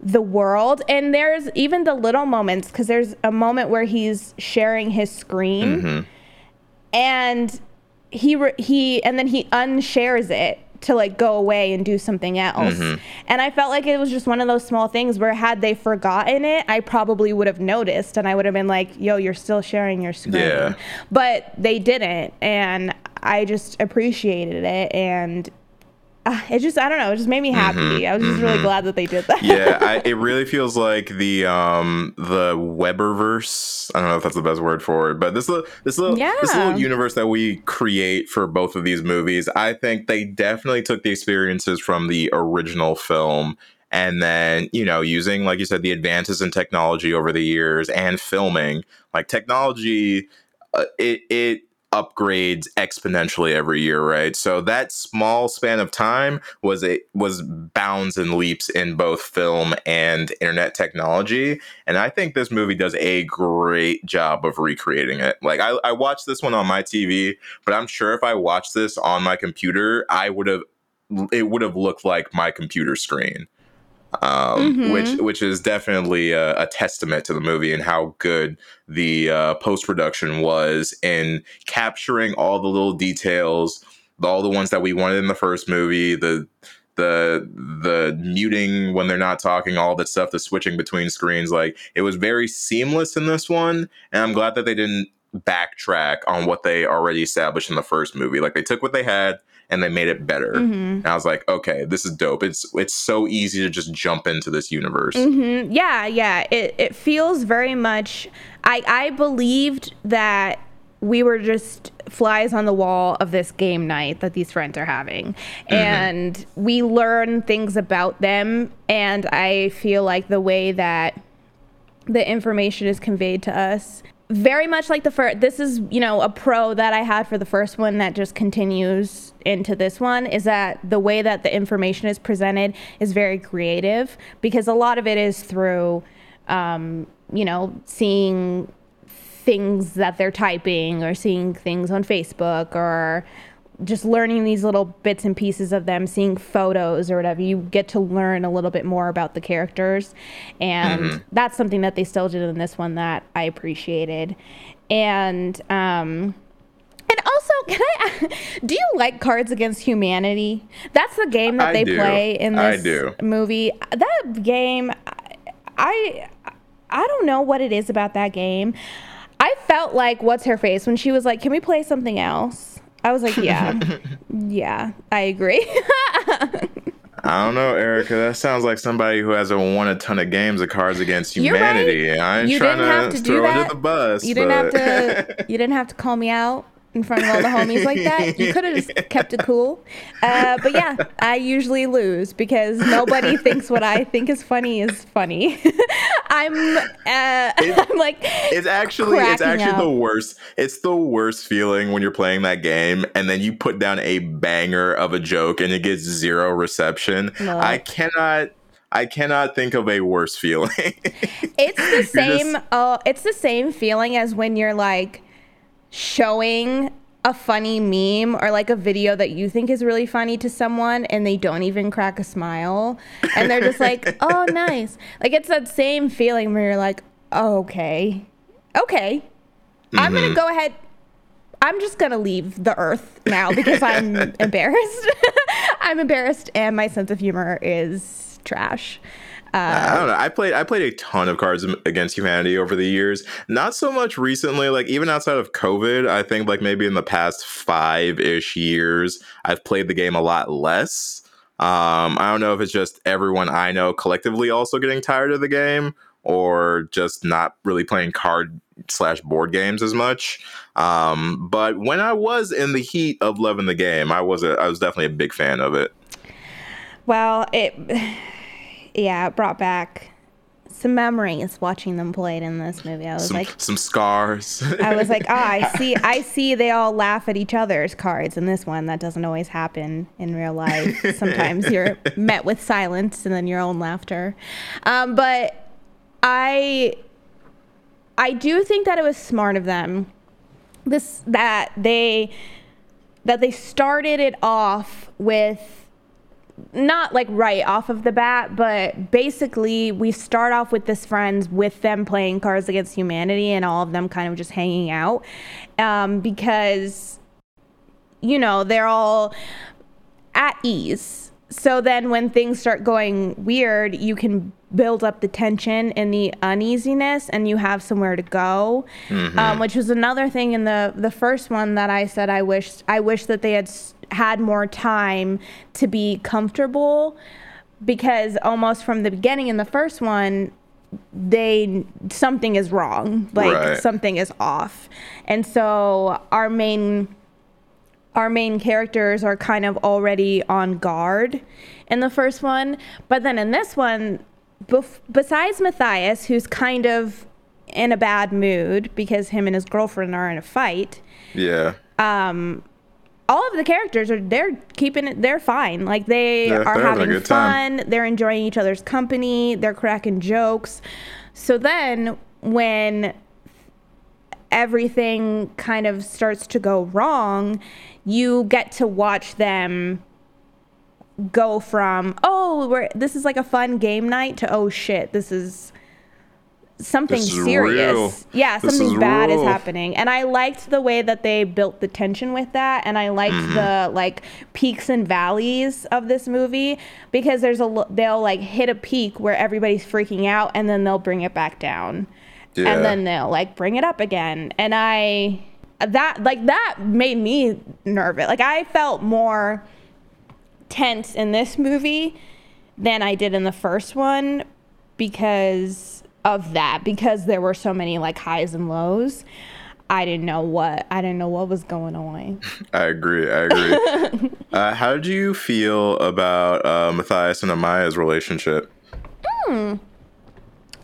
[SPEAKER 2] the world. And there's even the little moments because there's a moment where he's sharing his screen mm-hmm. and he re- he and then he unshares it to like go away and do something else. Mm-hmm. And i felt like it was just one of those small things where had they forgotten it i probably would have noticed and i would have been like yo you're still sharing your screen.
[SPEAKER 3] Yeah.
[SPEAKER 2] but they didn't. And i just appreciated it and uh, <sighs> it just i don't know it just made me happy. I was just really glad that they did that.
[SPEAKER 3] Yeah, I, <laughs> it really feels like the um the Weberverse. I don't know if that's the best word for it, but this little this little this little universe that we create for both of these movies, I think they definitely took the experiences from the original film and then you know using like you said the advances in technology over the years and filming like technology uh, it it upgrades exponentially every year right? So that small span of time was a was bounds and leaps in both film and internet technology and i think this movie does a great job of recreating it. Like i, I watched this one on my tv but i'm sure if i watched this on my computer i would have it would have looked like my computer screen um,
[SPEAKER 2] Mhm.
[SPEAKER 3] which which is definitely a, a testament to the movie and how good the uh, post production was in capturing all the little details, all the ones that we wanted in the first movie, the the the muting when they're not talking, all that stuff, the switching between screens. Like it was very seamless in this one, and I'm glad that they didn't backtrack on what they already established in the first movie. Like they took what they had and they made it better.
[SPEAKER 2] Mhm.
[SPEAKER 3] And I was like, okay, this is dope. It's it's so easy to just jump into this universe.
[SPEAKER 2] hmm Yeah, yeah. It it feels very much. I I believed that we were just flies on the wall of this game night that these friends are having, and we learn things about them. And I feel like the way that the information is conveyed to us very much like the first this is you know a pro that i had for the first one that just continues into this one is that the way that the information is presented is very creative because a lot of it is through um, you know seeing things that they're typing or seeing things on facebook or just learning these little bits and pieces of them, seeing photos or whatever, you get to learn a little bit more about the characters. And that's something that they still did in this one that I appreciated. And um and also, <laughs> can I do you like Cards Against Humanity? That's the game that
[SPEAKER 3] I
[SPEAKER 2] they
[SPEAKER 3] do.
[SPEAKER 2] play in this movie. That game I I don't know what it is about that game. I felt like what's her face when she was like, "Can we play something else?" I was like, "Yeah, <laughs> yeah, I agree."
[SPEAKER 3] I don't know, Erica. That sounds like somebody who hasn't won a ton of games of Cards Against
[SPEAKER 2] You're right.
[SPEAKER 3] Humanity. I ain't
[SPEAKER 2] You
[SPEAKER 3] trying
[SPEAKER 2] didn't have
[SPEAKER 3] to
[SPEAKER 2] to do
[SPEAKER 3] throw
[SPEAKER 2] that.
[SPEAKER 3] under the bus.
[SPEAKER 2] you didn't have to. You didn't have to call me out in front of all the homies like that. You could have just <laughs> kept it cool. Uh, but yeah, I usually lose because nobody <laughs> thinks what I think is funny is funny. <laughs> I'm. Uh, I'm like.
[SPEAKER 3] It's actually it's actually the worst. It's the worst feeling when you're playing that game and then you put down a banger of a joke and it gets zero reception.
[SPEAKER 2] No.
[SPEAKER 3] I cannot I cannot think of a worse feeling.
[SPEAKER 2] It's the same.
[SPEAKER 3] just-
[SPEAKER 2] uh, it's the same feeling as when you're like showing a funny meme or like a video that you think is really funny to someone and they don't even crack a smile and they're just like, <laughs> "Oh, nice." Like it's that same feeling where you're like, oh, "Okay, okay, I'm gonna mm-hmm. go ahead." I'm just gonna leave the earth now because I'm <laughs> embarrassed. <laughs> I'm embarrassed, and my sense of humor is trash.
[SPEAKER 3] I don't know. I played I played a ton of Cards Against Humanity over the years. Not so much recently. Like even outside of COVID, I think like maybe in the past five ish years, I've played the game a lot less. Um, I don't know if it's just everyone I know collectively also getting tired of the game, or just not really playing card slash board games as much. Um, but when I was in the heat of loving the game, I was a, I was definitely a big fan of it.
[SPEAKER 2] Well, it yeah, it brought back some memories watching them play it in this movie. I was
[SPEAKER 3] Some
[SPEAKER 2] like,
[SPEAKER 3] some scars.
[SPEAKER 2] I was like, ah, I see, <laughs> I see. They all laugh at each other's cards in this one. That doesn't always happen in real life. Sometimes <laughs> you're met with silence and then your own laughter. Um, but I, I do think that it was smart of them. This that they, that they started it off with not like right off of the bat, but basically we start off with this friends with them playing Cards Against Humanity and all of them kind of just hanging out um, because you know they're all at ease. So then when things start going weird, you can build up the tension and the uneasiness and you have somewhere to go um, which was another thing in the the first one that i said i wish i wish that they had s- had more time to be comfortable because almost from the beginning in the first one they something is wrong like
[SPEAKER 3] Right.
[SPEAKER 2] something is off and so our main our main characters are kind of already on guard in the first one. But then in this one, bef- besides Matias, who's kind of in a bad mood because him and his girlfriend are in a fight,
[SPEAKER 3] yeah.
[SPEAKER 2] Um, all of the characters are they're keeping it they're fine. Like they
[SPEAKER 3] Yeah,
[SPEAKER 2] are
[SPEAKER 3] they're having
[SPEAKER 2] having
[SPEAKER 3] good time.
[SPEAKER 2] fun. They're enjoying each other's company. They're cracking jokes. So then when everything kind of starts to go wrong you get to watch them go from oh we're this is like a fun game night to oh shit this is something
[SPEAKER 3] This is
[SPEAKER 2] serious
[SPEAKER 3] real.
[SPEAKER 2] yeah something
[SPEAKER 3] is
[SPEAKER 2] bad is happening and i liked the way that they built the tension with that and i liked
[SPEAKER 3] Mm-hmm.
[SPEAKER 2] the like peaks and valleys of this movie because there's a they'll like hit a peak where everybody's freaking out and then they'll bring it back down
[SPEAKER 3] Yeah.
[SPEAKER 2] and then they'll like bring it up again and i that like that made me nervous like i felt more tense in this movie than i did in the first one because of that because there were so many like highs and lows i didn't know what i didn't know what was going on
[SPEAKER 3] I agree. I agree. <laughs> uh, how did you feel about uh, Matias and Amaya's relationship?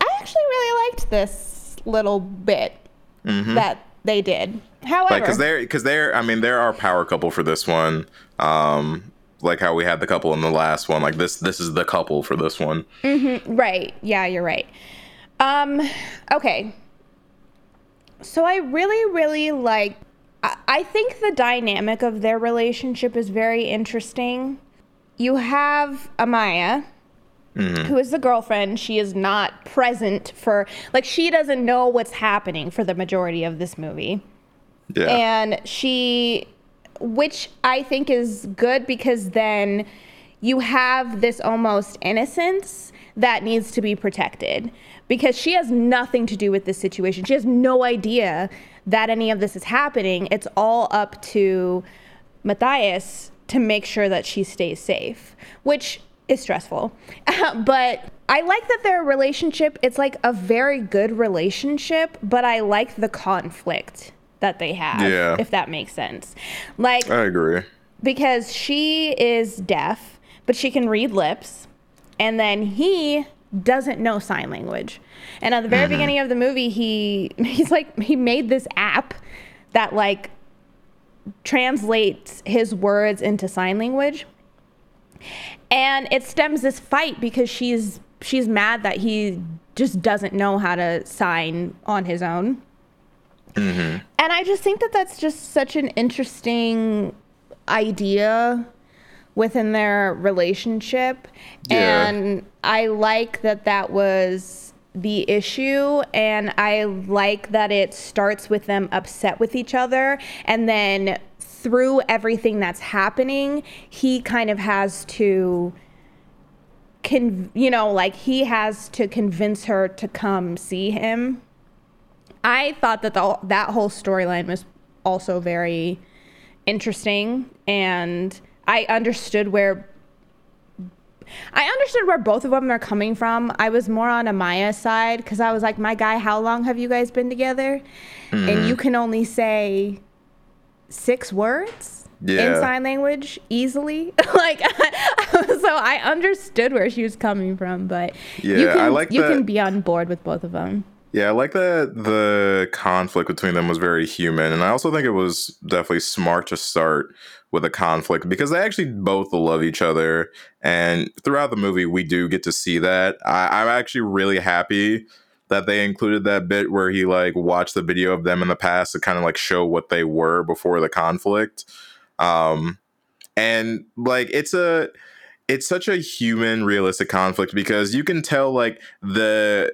[SPEAKER 2] i actually really liked this little bit that they did however
[SPEAKER 3] Like, cause they're, cause they're, I mean, they're our power couple for this one. Um, like how we had the couple in the last one. Like this, this is the couple for this one. Mm-hmm.
[SPEAKER 2] Right. Yeah, you're right. Um, okay. So I really, really like. I, I think the dynamic of their relationship is very interesting. You have Amaya, who is the girlfriend. She is not present for, like, she doesn't know what's happening for the majority of this movie
[SPEAKER 3] Yeah.
[SPEAKER 2] and she which i think is good because then you have this almost innocence that needs to be protected because she has nothing to do with this situation. She has no idea that any of this is happening. It's all up to Matias to make sure that she stays safe which is stressful. <laughs> But i like that their relationship. It's like a very good relationship but i like the conflict that they have
[SPEAKER 3] Yeah.
[SPEAKER 2] if that makes sense. Like
[SPEAKER 3] I agree.
[SPEAKER 2] because she is deaf but she can read lips and then he doesn't know sign language. And at the very mm-hmm. beginning of the movie he <laughs> he's like he made this app that like translates his words into sign language. And it stems this fight because she's she's mad that he just doesn't know how to sign on his own. Mm-hmm. And i just think that that's just such an interesting idea within their relationship.
[SPEAKER 3] Yeah.
[SPEAKER 2] and i like that that was the issue. And i like that it starts with them upset with each other. And then through everything that's happening he kind of has to con- you know like he has to convince her to come see him. I thought that the, that whole storyline was also very interesting, and I understood where I understood where both of them are coming from. I was more on Amaya's side because I was like, "My guy, how long have you guys been together?" And mm-hmm. you can only say six words in sign language easily. <laughs> like, <laughs> so I understood where she was coming from, but
[SPEAKER 3] Yeah,
[SPEAKER 2] you can,
[SPEAKER 3] I like
[SPEAKER 2] you
[SPEAKER 3] that-
[SPEAKER 2] can be on board with both of them.
[SPEAKER 3] Yeah, I like that the conflict between them was very human. And I also think it was definitely smart to start with a conflict because they actually both love each other. And throughout the movie, we do get to see that. I, I'm actually really happy that they included that bit where he like watched the video of them in the past to kind of like show what they were before the conflict. Um, and like it's a it's such a human realistic conflict because you can tell like the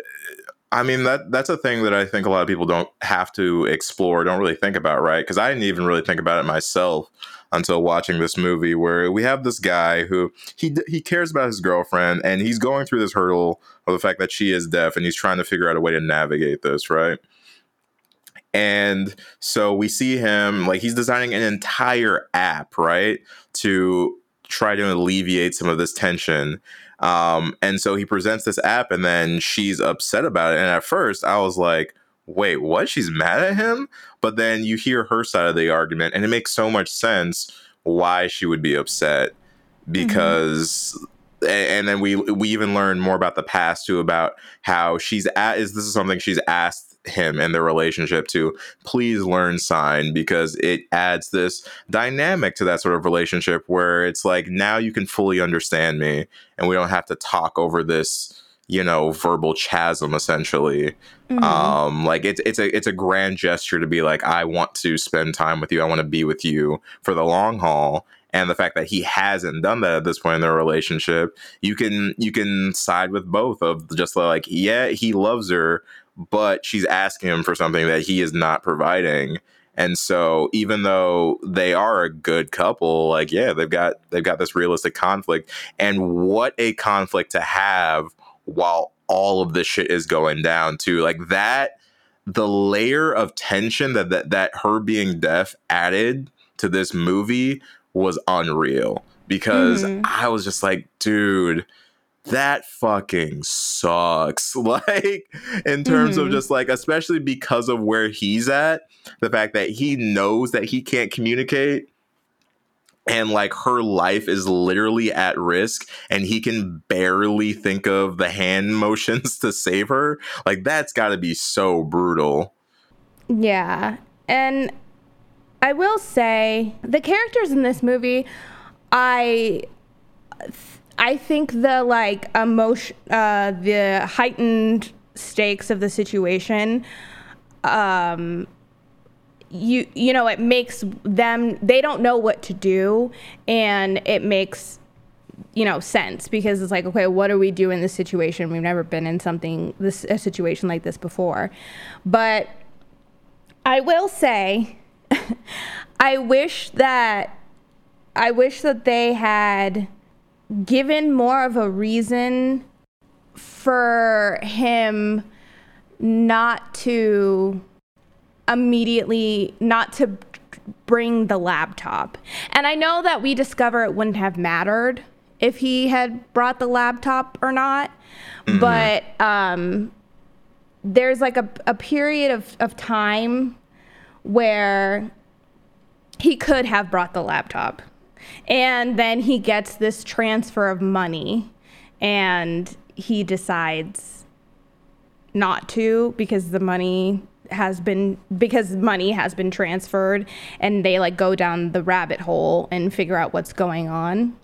[SPEAKER 3] I mean that that's a thing that I think a lot of people don't have to explore, don't really think about, right? Because I didn't even really think about it myself until watching this movie, where we have this guy who he he cares about his girlfriend, and he's going through this hurdle of the fact that she is deaf, and he's trying to figure out a way to navigate this, right? And so we see him like he's designing an entire app, right, to try to alleviate some of this tension. Um, and so he presents this app, and then she's upset about it. And at first, I was like, wait, what? She's mad at him? But then you hear her side of the argument, and it makes so much sense why she would be upset because. a- And then we we even learn more about the past too about how she's at is this is something she's asked him and their relationship to please learn sign because it adds this dynamic to that sort of relationship where it's like now you can fully understand me and we don't have to talk over this you know verbal chasm essentially.
[SPEAKER 2] Mhm.
[SPEAKER 3] um like it's it's a it's a grand gesture to be like i want to spend time with you. I want to be with you for the long haul. And the fact that he hasn't done that at this point in their relationship you can you can side with both of just like yeah he loves her but she's asking him for something that he is not providing. And so even though they are a good couple like yeah they've got they've got this realistic conflict. And what a conflict to have while all of this shit is going down too. Like that the layer of tension that that, that her being deaf added to this movie was unreal. Because
[SPEAKER 2] Mhm.
[SPEAKER 3] i was just like dude that fucking sucks <laughs> like in terms of
[SPEAKER 2] Mhm.
[SPEAKER 3] just like especially because of where he's at the fact that he knows that he can't communicate and like her life is literally at risk and he can barely think of the hand <laughs> motions to save her like that's got to be so brutal
[SPEAKER 2] Yeah. And I will say the characters in this movie, I I think the like emotion uh the heightened stakes of the situation um you you know it makes them they don't know what to do and it makes you know sense because it's like okay what do we do in this situation? We've never been in something this a situation like this before. But I will say, <laughs> I wish that I wish that they had given more of a reason for him not to immediately not to bring the laptop. And I know that we discover it wouldn't have mattered if he had brought the laptop or not, but um there's like a, a period of, of time where he could have brought the laptop. And then he gets this transfer of money and he decides not to because the money has been because money has been transferred and they like go down the rabbit hole and figure out what's going on.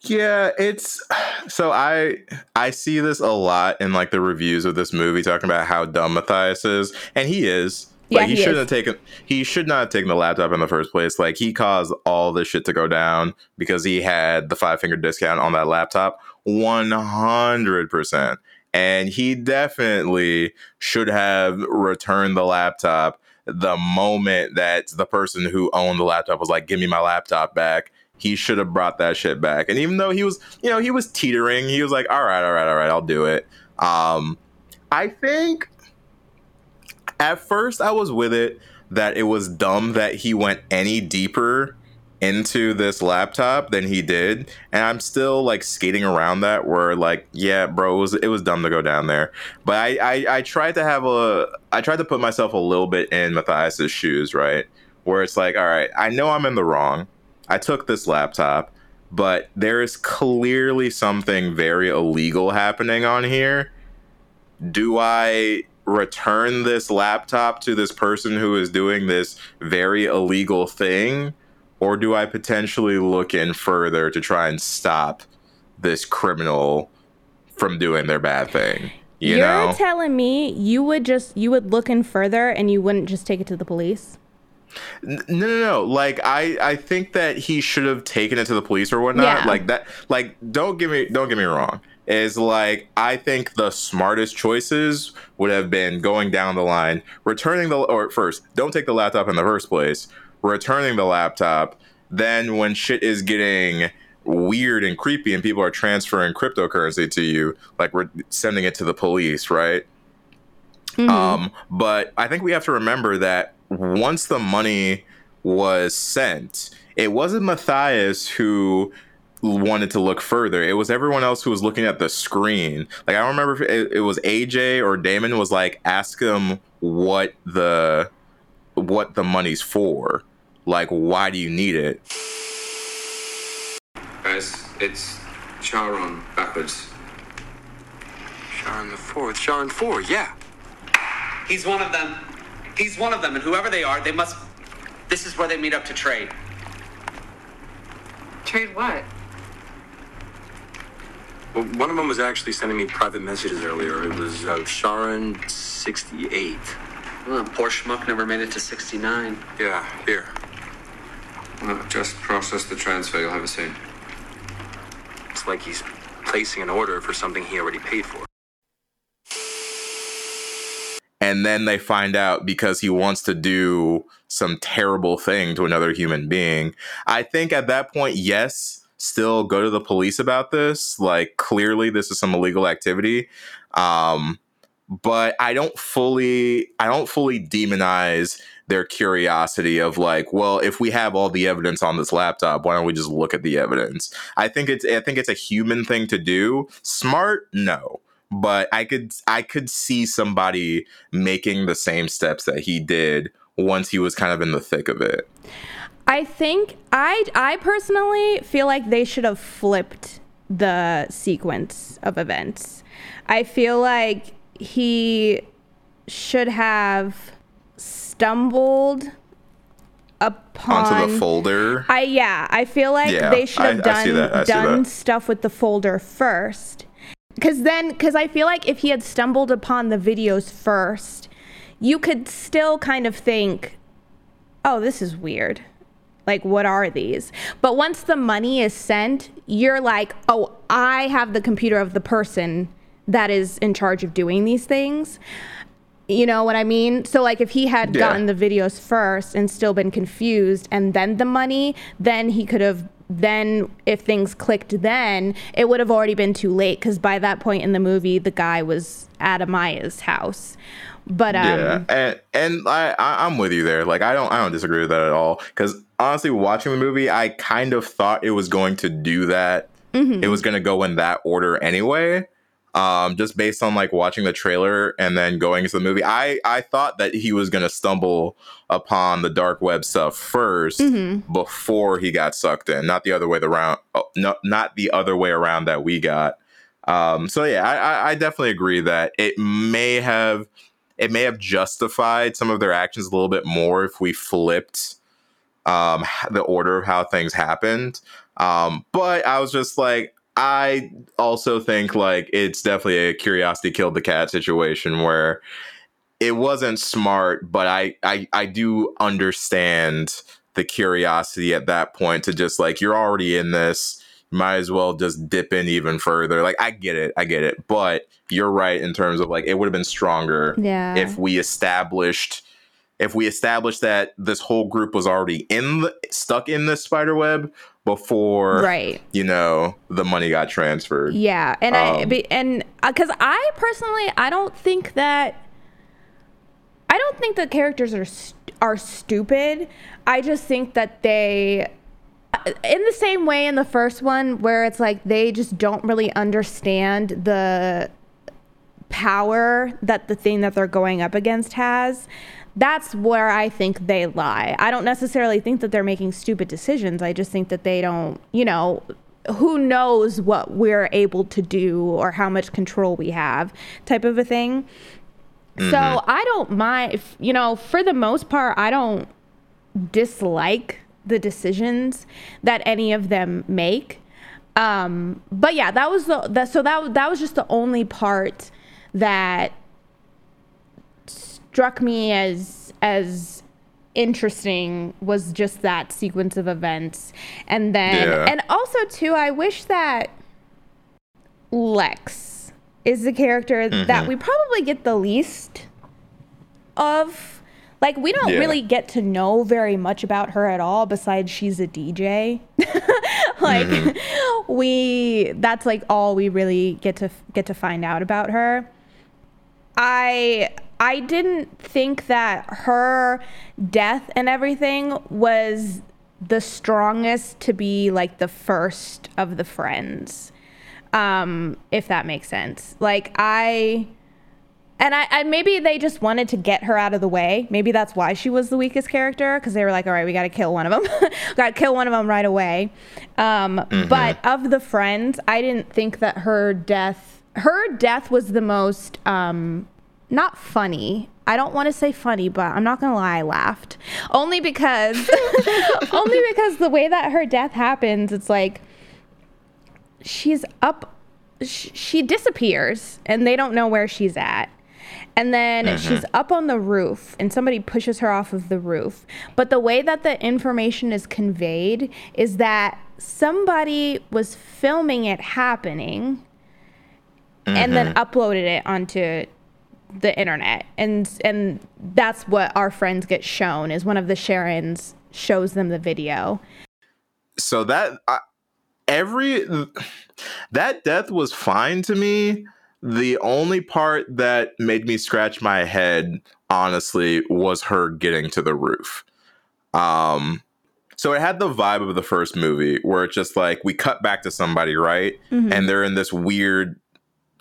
[SPEAKER 3] Yeah, it's so I I see this a lot in like the reviews of this movie talking about how dumb Matias is, and he is.
[SPEAKER 2] Yeah,
[SPEAKER 3] Like he,
[SPEAKER 2] he
[SPEAKER 3] shouldn't have taken he should not have taken the laptop in the first place. Like he caused all this shit to go down because he had the five finger discount on that laptop. One hundred percent. And he definitely should have returned the laptop the moment that the person who owned the laptop was like, give me my laptop back he should have brought that shit back. And even though he was, you know, he was teetering, he was like, all right, all right, all right, I'll do it. Um, I think at first I was with it that it was dumb that he went any deeper into this laptop than he did. And I'm still like skating around that where like, yeah, bro, it was, it was dumb to go down there. But I, I, I tried to have a, I tried to put myself a little bit in Matias's shoes, right? Where it's like, all right, I know I'm in the wrong. I took this laptop, but there is clearly something very illegal happening on here. Do I return this laptop to this person who is doing this very illegal thing? Or do I potentially look in further to try and stop this criminal from doing their bad thing? You
[SPEAKER 2] You're
[SPEAKER 3] know?
[SPEAKER 2] telling me you would just you would look in further and you wouldn't just take it to the police?
[SPEAKER 3] No, no, no. Like I, I think that he should have taken it to the police or whatnot.
[SPEAKER 2] Yeah.
[SPEAKER 3] Like that. Like don't get me, don't get me wrong. Is like I think the smartest choices would have been going down the line, returning the or first, don't take the laptop in the first place, returning the laptop. Then when shit is getting weird and creepy and people are transferring cryptocurrency to you, like we're sending it to the police, right? Um, but I think we have to remember that once the money was sent, it wasn't Matias who wanted to look further. It was everyone else who was looking at the screen. Like I don't remember if it, it was AJ or Damon was like, ask him what the what the money's for. Like, why do you need it?
[SPEAKER 5] Guys, it's Charon backwards.
[SPEAKER 6] Charon the fourth. Charon four, yeah.
[SPEAKER 5] He's one of them. He's one of them, and whoever they are, they must. This is where they meet up to trade.
[SPEAKER 7] Trade what?
[SPEAKER 6] Well, one of them was actually sending me private messages earlier. It was uh, Charon sixty eight.
[SPEAKER 5] Well, poor schmuck never made it to 69.
[SPEAKER 6] Yeah, here.
[SPEAKER 5] Well, just process the transfer. You'll have it soon.
[SPEAKER 6] It's like he's placing an order for something he already paid for.
[SPEAKER 3] and then they find out because he wants to do some terrible thing to another human being. I think at that point, yes, still go to the police about this. Like clearly this is some illegal activity. Um but I don't fully I don't fully demonize their curiosity of like, well, if we have all the evidence on this laptop, why don't we just look at the evidence? I think it's I think it's a human thing to do. Smart? No but I could I could see somebody making the same steps that he did once he was kind of in the thick of it.
[SPEAKER 2] I think I I personally feel like they should have flipped the sequence of events. I feel like he should have stumbled upon
[SPEAKER 3] Onto the folder.
[SPEAKER 2] I yeah, I feel like
[SPEAKER 3] Yeah,
[SPEAKER 2] they should have
[SPEAKER 3] I-
[SPEAKER 2] done
[SPEAKER 3] I
[SPEAKER 2] done stuff with the folder first. Cuz then cuz I feel like if he had stumbled upon the videos first, you could still kind of think, "Oh, this is weird." Like what are these? But once the money is sent, you're like, "Oh, I have the computer of the person that is in charge of doing these things." You know what I mean? So like if he had
[SPEAKER 3] Yeah.
[SPEAKER 2] gotten the videos first and still been confused and then the money, then he could have then if things clicked then, it would have already been too late cuz by that point in the movie the guy was at Amaya's house. But um
[SPEAKER 3] yeah, and and I, I I'm with you there. Like I don't I don't disagree with that at all. Because honestly, watching the movie, I kind of thought it was going to do that. It was going to go in that order anyway. Um, just based on like watching the trailer and then going into the movie, I I thought that he was going to stumble upon the dark web stuff 1st before he got sucked in, not the other way around. Oh, no, not the other way around that we got. Um, so yeah, I, I, I definitely agree that it may have it may have justified some of their actions a little bit more if we flipped um, the order of how things happened. Um, but I was just like, I also think like it's definitely a curiosity killed the cat situation where it wasn't smart, but I I, I do understand the curiosity at that point to just like you're already in this might as well just dip in even further. Like I get it, I get it, but you're right in terms of like it would have been stronger
[SPEAKER 2] Yeah.
[SPEAKER 3] if we established if we established that this whole group was already in the, stuck in this spider web before
[SPEAKER 2] Right.
[SPEAKER 3] you know the money got transferred.
[SPEAKER 2] Yeah, and I
[SPEAKER 3] Um,
[SPEAKER 2] be, and because I personally I don't think that I don't think the characters are st- are stupid. I just think that they in the same way in the first one where it's like they just don't really understand the power that the thing that they're going up against has that's where I think they lie. I don't necessarily think that they're making stupid decisions. I just think that they don't, you know, who knows what we're able to do or how much control we have, type of a thing. So I don't mind, if, you know, for the most part, I don't dislike the decisions that any of them make. Um, but yeah, that was the, that, so that that was just the only part that struck me as as interesting was just that sequence of events. And then
[SPEAKER 3] Yeah.
[SPEAKER 2] and also too i wish that Lexx is the character that mm-hmm. we probably get the least of. Like we don't
[SPEAKER 3] Yeah.
[SPEAKER 2] really get to know very much about her at all besides she's a dj <laughs> like mm-hmm. <laughs> we that's like all we really get to get to find out about her. I I didn't think that her death and everything was the strongest to be like the first of the friends. Um, if that makes sense. Like I and I, I maybe they just wanted to get her out of the way. Maybe that's why she was the weakest character because they were like, all right, we got to kill one of them. got to kill one of them right away. Um, But of the friends, I didn't think that her death, her death was the most um, not funny. I don't want to say funny, but I'm not gonna lie, I laughed. Only because <laughs> only because the way that her death happens, it's like she's up sh- she disappears and they don't know where she's at. And then mm-hmm. she's up on the roof and somebody pushes her off of the roof. But the way that the information is conveyed is that somebody was filming it happening and then mm-hmm. uploaded it onto the internet. And and that's what our friends get shown is one of the Charons shows them the video.
[SPEAKER 3] So that I, every that death was fine to me. The only part that made me scratch my head honestly was her getting to the roof. Um so it had the vibe of the first movie where it's just like we cut back to somebody right? And they're in this weird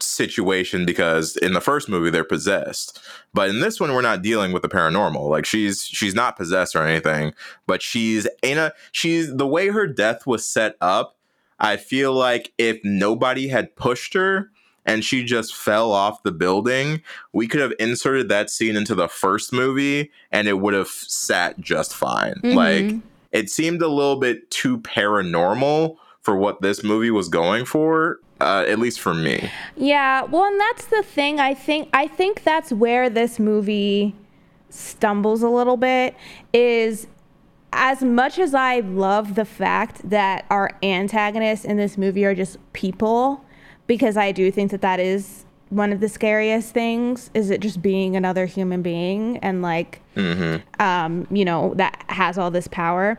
[SPEAKER 3] situation because in the first movie they're possessed. But in this one we're not dealing with the paranormal. Like she's she's not possessed or anything but she's in a she's the way her death was set up i feel like if nobody had pushed her and she just fell off the building we could have inserted that scene into the first movie and it would have sat just fine. Mm-hmm. Like it seemed a little bit too paranormal for what this movie was going for uh, at least for me
[SPEAKER 2] Yeah, well, and that's the thing. I think I think that's where this movie stumbles a little bit. Is as much as I love the fact that our antagonists in this movie are just people, because I do think that that is one of the scariest things. Is it just being another human being and like, um, you know, that has all this power.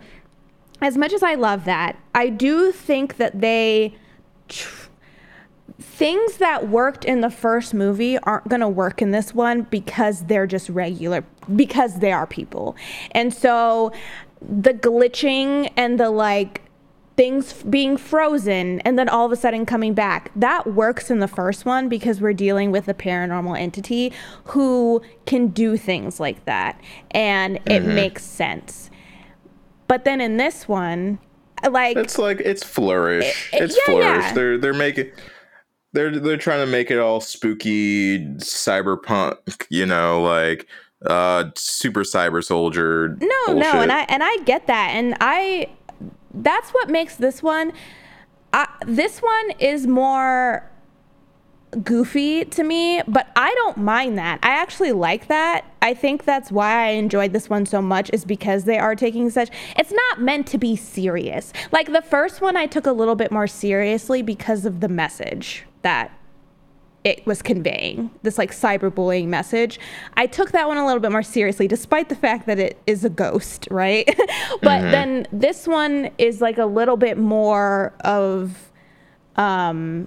[SPEAKER 2] As much as I love that, I do think that they tr- things that worked in the first movie aren't going to work in this one because they're just regular because they are people and so the glitching and the like things being frozen and then all of a sudden coming back that works in the first one because we're dealing with a paranormal entity who can do things like that and it mm-hmm. makes sense but then in this one like
[SPEAKER 3] It's like it's flourish.
[SPEAKER 2] It- it-
[SPEAKER 3] it's
[SPEAKER 2] yeah,
[SPEAKER 3] flourish.
[SPEAKER 2] yeah.
[SPEAKER 3] They're they're making they're they're trying to make it all spooky cyberpunk, you know, like uh super cyber soldier.
[SPEAKER 2] No, no, and I and I get that, and I that's what makes this one. I, this one is more goofy to me, but I don't mind that. I actually like that. I think that's why I enjoyed this one so much is because they are taking such it's not meant to be serious. Like the first one I took a little bit more seriously because of the message that it was conveying this like cyberbullying message. I took that one a little bit more seriously, despite the fact that it is a ghost, right? <laughs> but then this one is like a little bit more of um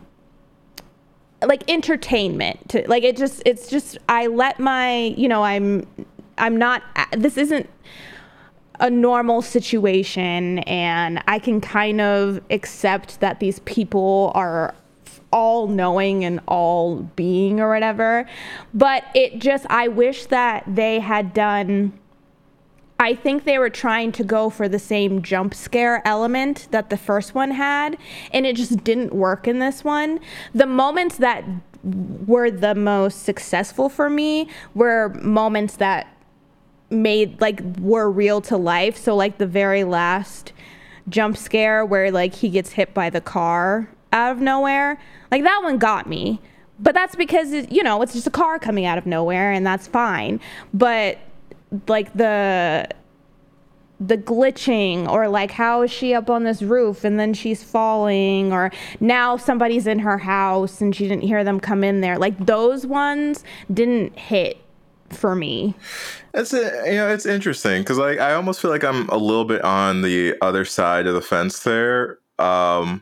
[SPEAKER 2] like entertainment to like it just it's just i let my you know i'm i'm not this isn't a normal situation and i can kind of accept that these people are all knowing and all being or whatever. But it just, I wish that they had done. I think they were trying to go for the same jump scare element that the first one had, and it just didn't work in this one. The moments that were the most successful for me were moments that made like were real to life. So like the very last jump scare where like he gets hit by the car out of nowhere. Like that one got me. But that's because you know, it's just a car coming out of nowhere and that's fine. But like the the glitching or like how is she up on this roof and then she's falling or now somebody's in her house and she didn't hear them come in there like those ones didn't hit for me
[SPEAKER 3] It's a, you know it's interesting because like I almost feel like I'm a little bit on the other side of the fence there. Um,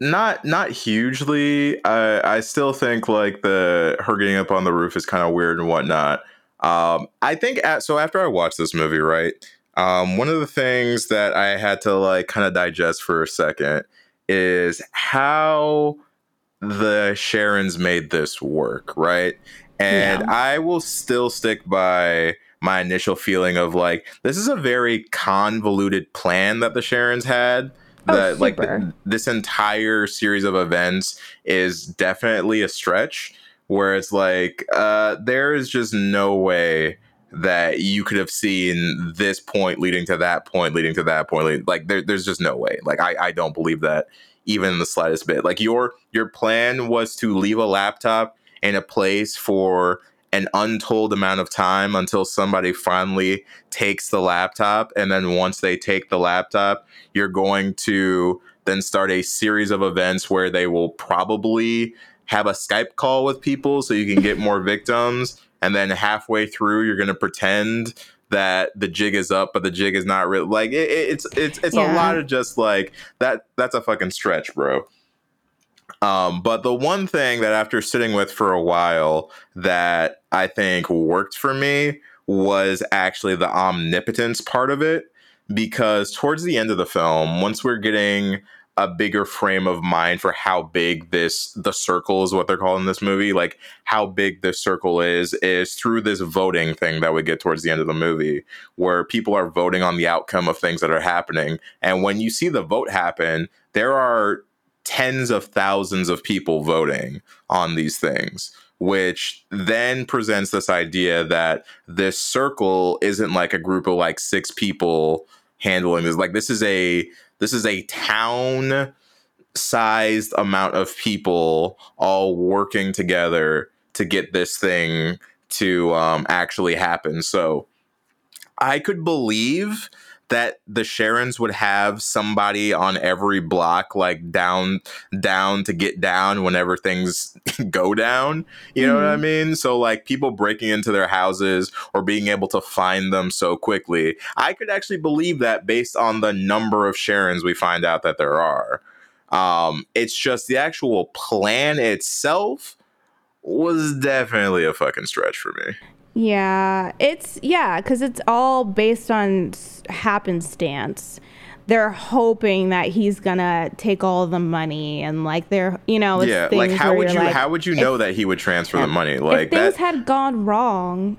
[SPEAKER 3] not not hugely. I I still think like the her getting up on the roof is kind of weird and whatnot. Um, I think at, so. After I watched this movie, right, um, one of the things that I had to like kind of digest for a second is how the Charons made this work, right? And
[SPEAKER 2] Yeah.
[SPEAKER 3] I will still stick by my initial feeling of like this is a very convoluted plan that the Charons had.
[SPEAKER 2] Oh,
[SPEAKER 3] That like
[SPEAKER 2] super.
[SPEAKER 3] th- this entire series of events is definitely a stretch. Where it's like uh, there is just no way that you could have seen this point leading to that point leading to that point leading- like there, there's just no way like I, I don't believe that even in the slightest bit like your your plan was to leave a laptop in a place for an untold amount of time until somebody finally takes the laptop and then once they take the laptop you're going to then start a series of events where they will probably have a Skype call with people so you can get <laughs> more victims and then halfway through you're going to pretend that the jig is up but the jig is not real like it, it- it's it's it's a lot of just like that that's a fucking stretch bro. Um, but the one thing that after sitting with for a while that I think worked for me was actually the omnipotence part of it. Because towards the end of the film, once we're getting a bigger frame of mind for how big this the circle is what they're calling this movie, like how big this circle is, is through this voting thing that we get towards the end of the movie, where people are voting on the outcome of things that are happening. And when you see the vote happen, there are tens of thousands of people voting on these things which then presents this idea that this circle isn't like a group of like six people handling this. Like this is a this is a town sized amount of people all working together to get this thing to um, actually happen. So i could believe that the Charons would have somebody on every block, like down, down to get down whenever things <laughs> go down. You know what I mean? So, like people breaking into their houses or being able to find them so quickly. I could actually believe that based on the number of Charons we find out that there are. Um, it's just the actual plan itself was definitely a fucking stretch for me.
[SPEAKER 2] Yeah, it's yeah, because it's all based on happenstance. They're hoping that he's gonna take all the money and like they're you know it's
[SPEAKER 3] yeah, like how would
[SPEAKER 2] you're like,
[SPEAKER 3] how would you know that he would transfer the money? Like
[SPEAKER 2] if things
[SPEAKER 3] that
[SPEAKER 2] had gone wrong,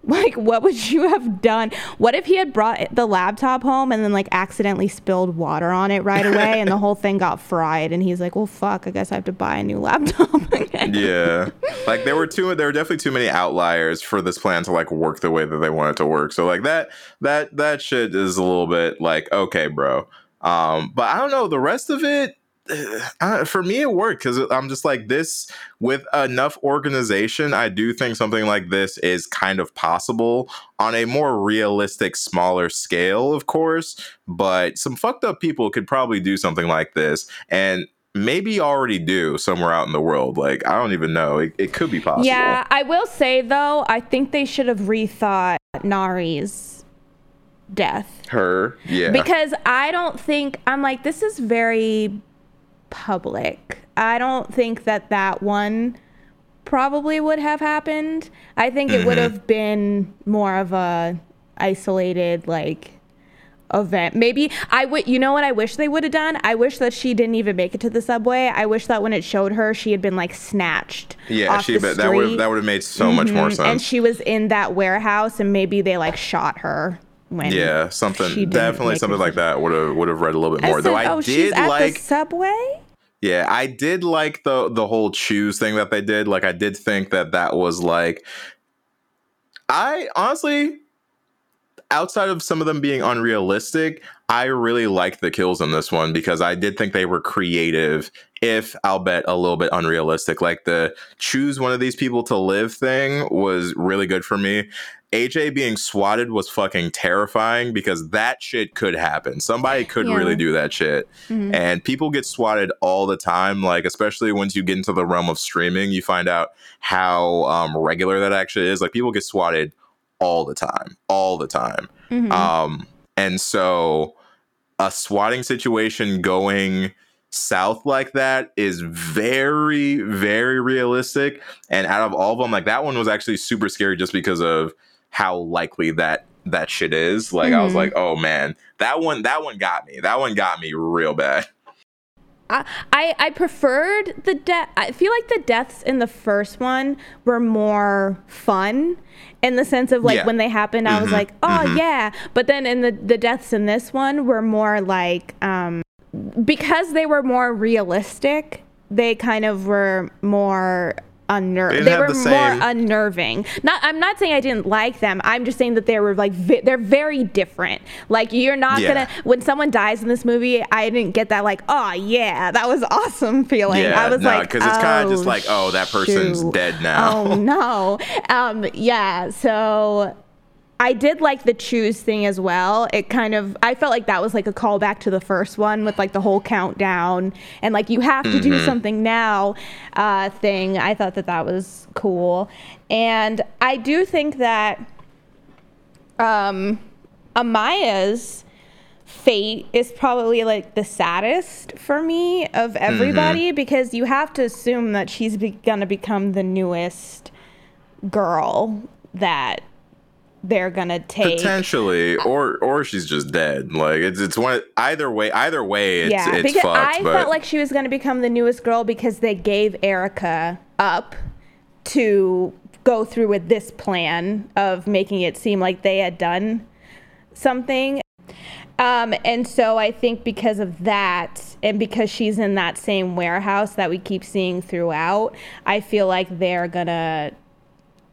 [SPEAKER 2] <laughs> like what would you have done? What if he had brought the laptop home and then like accidentally spilled water on it right away and the whole thing got fried and he's like, well, fuck, I guess I have to buy a new <laughs> laptop again.
[SPEAKER 3] yeah like there were too there were definitely too many outliers for this plan to like work the way that they want it to work so like that that that shit is a little bit like okay bro um but i don't know the rest of it <sighs> uh, for me it worked because i'm just like this with enough organization i do think something like this is kind of possible on a more realistic smaller scale of course but some fucked up people could probably do something like this and maybe already do somewhere out in the world like i don't even know it, it could be possible.
[SPEAKER 2] Yeah, I will say though, I think they should have rethought Nari's death.
[SPEAKER 3] her? Yeah.
[SPEAKER 2] Because I don't think I'm like this is very public. I don't think that that one probably would have happened. I think it would
[SPEAKER 3] Mm-hmm.
[SPEAKER 2] have been more of a isolated like event. Maybe I would. You know what I wish they would have done? I wish that she didn't even make it to the subway. I wish that when it showed her, she had been like snatched.
[SPEAKER 3] Yeah,
[SPEAKER 2] off
[SPEAKER 3] she.
[SPEAKER 2] the
[SPEAKER 3] that would that would have made so much more sense.
[SPEAKER 2] And she was in that warehouse, and maybe they like shot her when.
[SPEAKER 3] yeah, something definitely something like that would have would have read a little bit
[SPEAKER 2] I
[SPEAKER 3] more.
[SPEAKER 2] said,
[SPEAKER 3] Though I
[SPEAKER 2] oh,
[SPEAKER 3] did like
[SPEAKER 2] subway.
[SPEAKER 3] Yeah, I did like the the whole choose thing that they did. Like, I did think that that was like, I honestly, outside of some of them being unrealistic, I really liked the kills in this one because I did think they were creative. If I'll bet a little bit unrealistic, like the choose one of these people to live thing was really good for me. AJ being swatted was fucking terrifying because that shit could happen. Somebody could
[SPEAKER 2] Yeah.
[SPEAKER 3] really do that shit.
[SPEAKER 2] Mhm.
[SPEAKER 3] And people get swatted all the time. Like, especially once you get into the realm of streaming, you find out how um, regular that actually is. Like, people get swatted all the time, all the time.
[SPEAKER 2] Mhm.
[SPEAKER 3] Um, and so a swatting situation going south like that is very, very realistic. And out of all of them, like that one was actually super scary just because of how likely that that shit is. Like I was
[SPEAKER 2] Mhm.
[SPEAKER 3] like, oh man, that one, that one got me. That one got me real bad.
[SPEAKER 2] I, I I preferred the death. I feel like the deaths in the first one were more fun, in the sense of like
[SPEAKER 3] Yeah.
[SPEAKER 2] when they happened, I was
[SPEAKER 3] Mhm,
[SPEAKER 2] like, oh
[SPEAKER 3] mhm.
[SPEAKER 2] yeah. But then in the the deaths in this one were more like um because they were more realistic. They kind of were more unnerving.
[SPEAKER 3] didn't
[SPEAKER 2] They were
[SPEAKER 3] the
[SPEAKER 2] more unnerving. Not. I'm not saying I didn't like them. I'm just saying that they were like vi- they're very different. Like you're not
[SPEAKER 3] Yeah.
[SPEAKER 2] gonna when someone dies in this movie. I didn't get that like oh yeah that was awesome <laughs> feeling.
[SPEAKER 3] Yeah,
[SPEAKER 2] I was
[SPEAKER 3] no,
[SPEAKER 2] like
[SPEAKER 3] because it's kind of just
[SPEAKER 2] "Oh,
[SPEAKER 3] like, oh, that person's
[SPEAKER 2] shoot.
[SPEAKER 3] dead now.
[SPEAKER 2] Oh <laughs> no. Um. Yeah. So. I did like the choose thing as well. It kind of I felt like that was like a callback to the first one with like the whole countdown and like you have to do
[SPEAKER 3] Mm-hmm.
[SPEAKER 2] something now uh, thing. I thought that that was cool, and I do think that um, Amaya's fate is probably like the saddest for me of everybody because you have to assume that she's be- gonna become the newest girl that they're gonna take.
[SPEAKER 3] Potentially, or or she's just dead. Like it's it's one either way. Either way, it's
[SPEAKER 2] yeah,
[SPEAKER 3] it's
[SPEAKER 2] because
[SPEAKER 3] fucked.
[SPEAKER 2] I
[SPEAKER 3] but
[SPEAKER 2] felt like she was gonna become the newest girl because they gave Erica up to go through with this plan of making it seem like they had done something. Um, and so I think because of that, and because she's in that same warehouse that we keep seeing throughout, I feel like they're gonna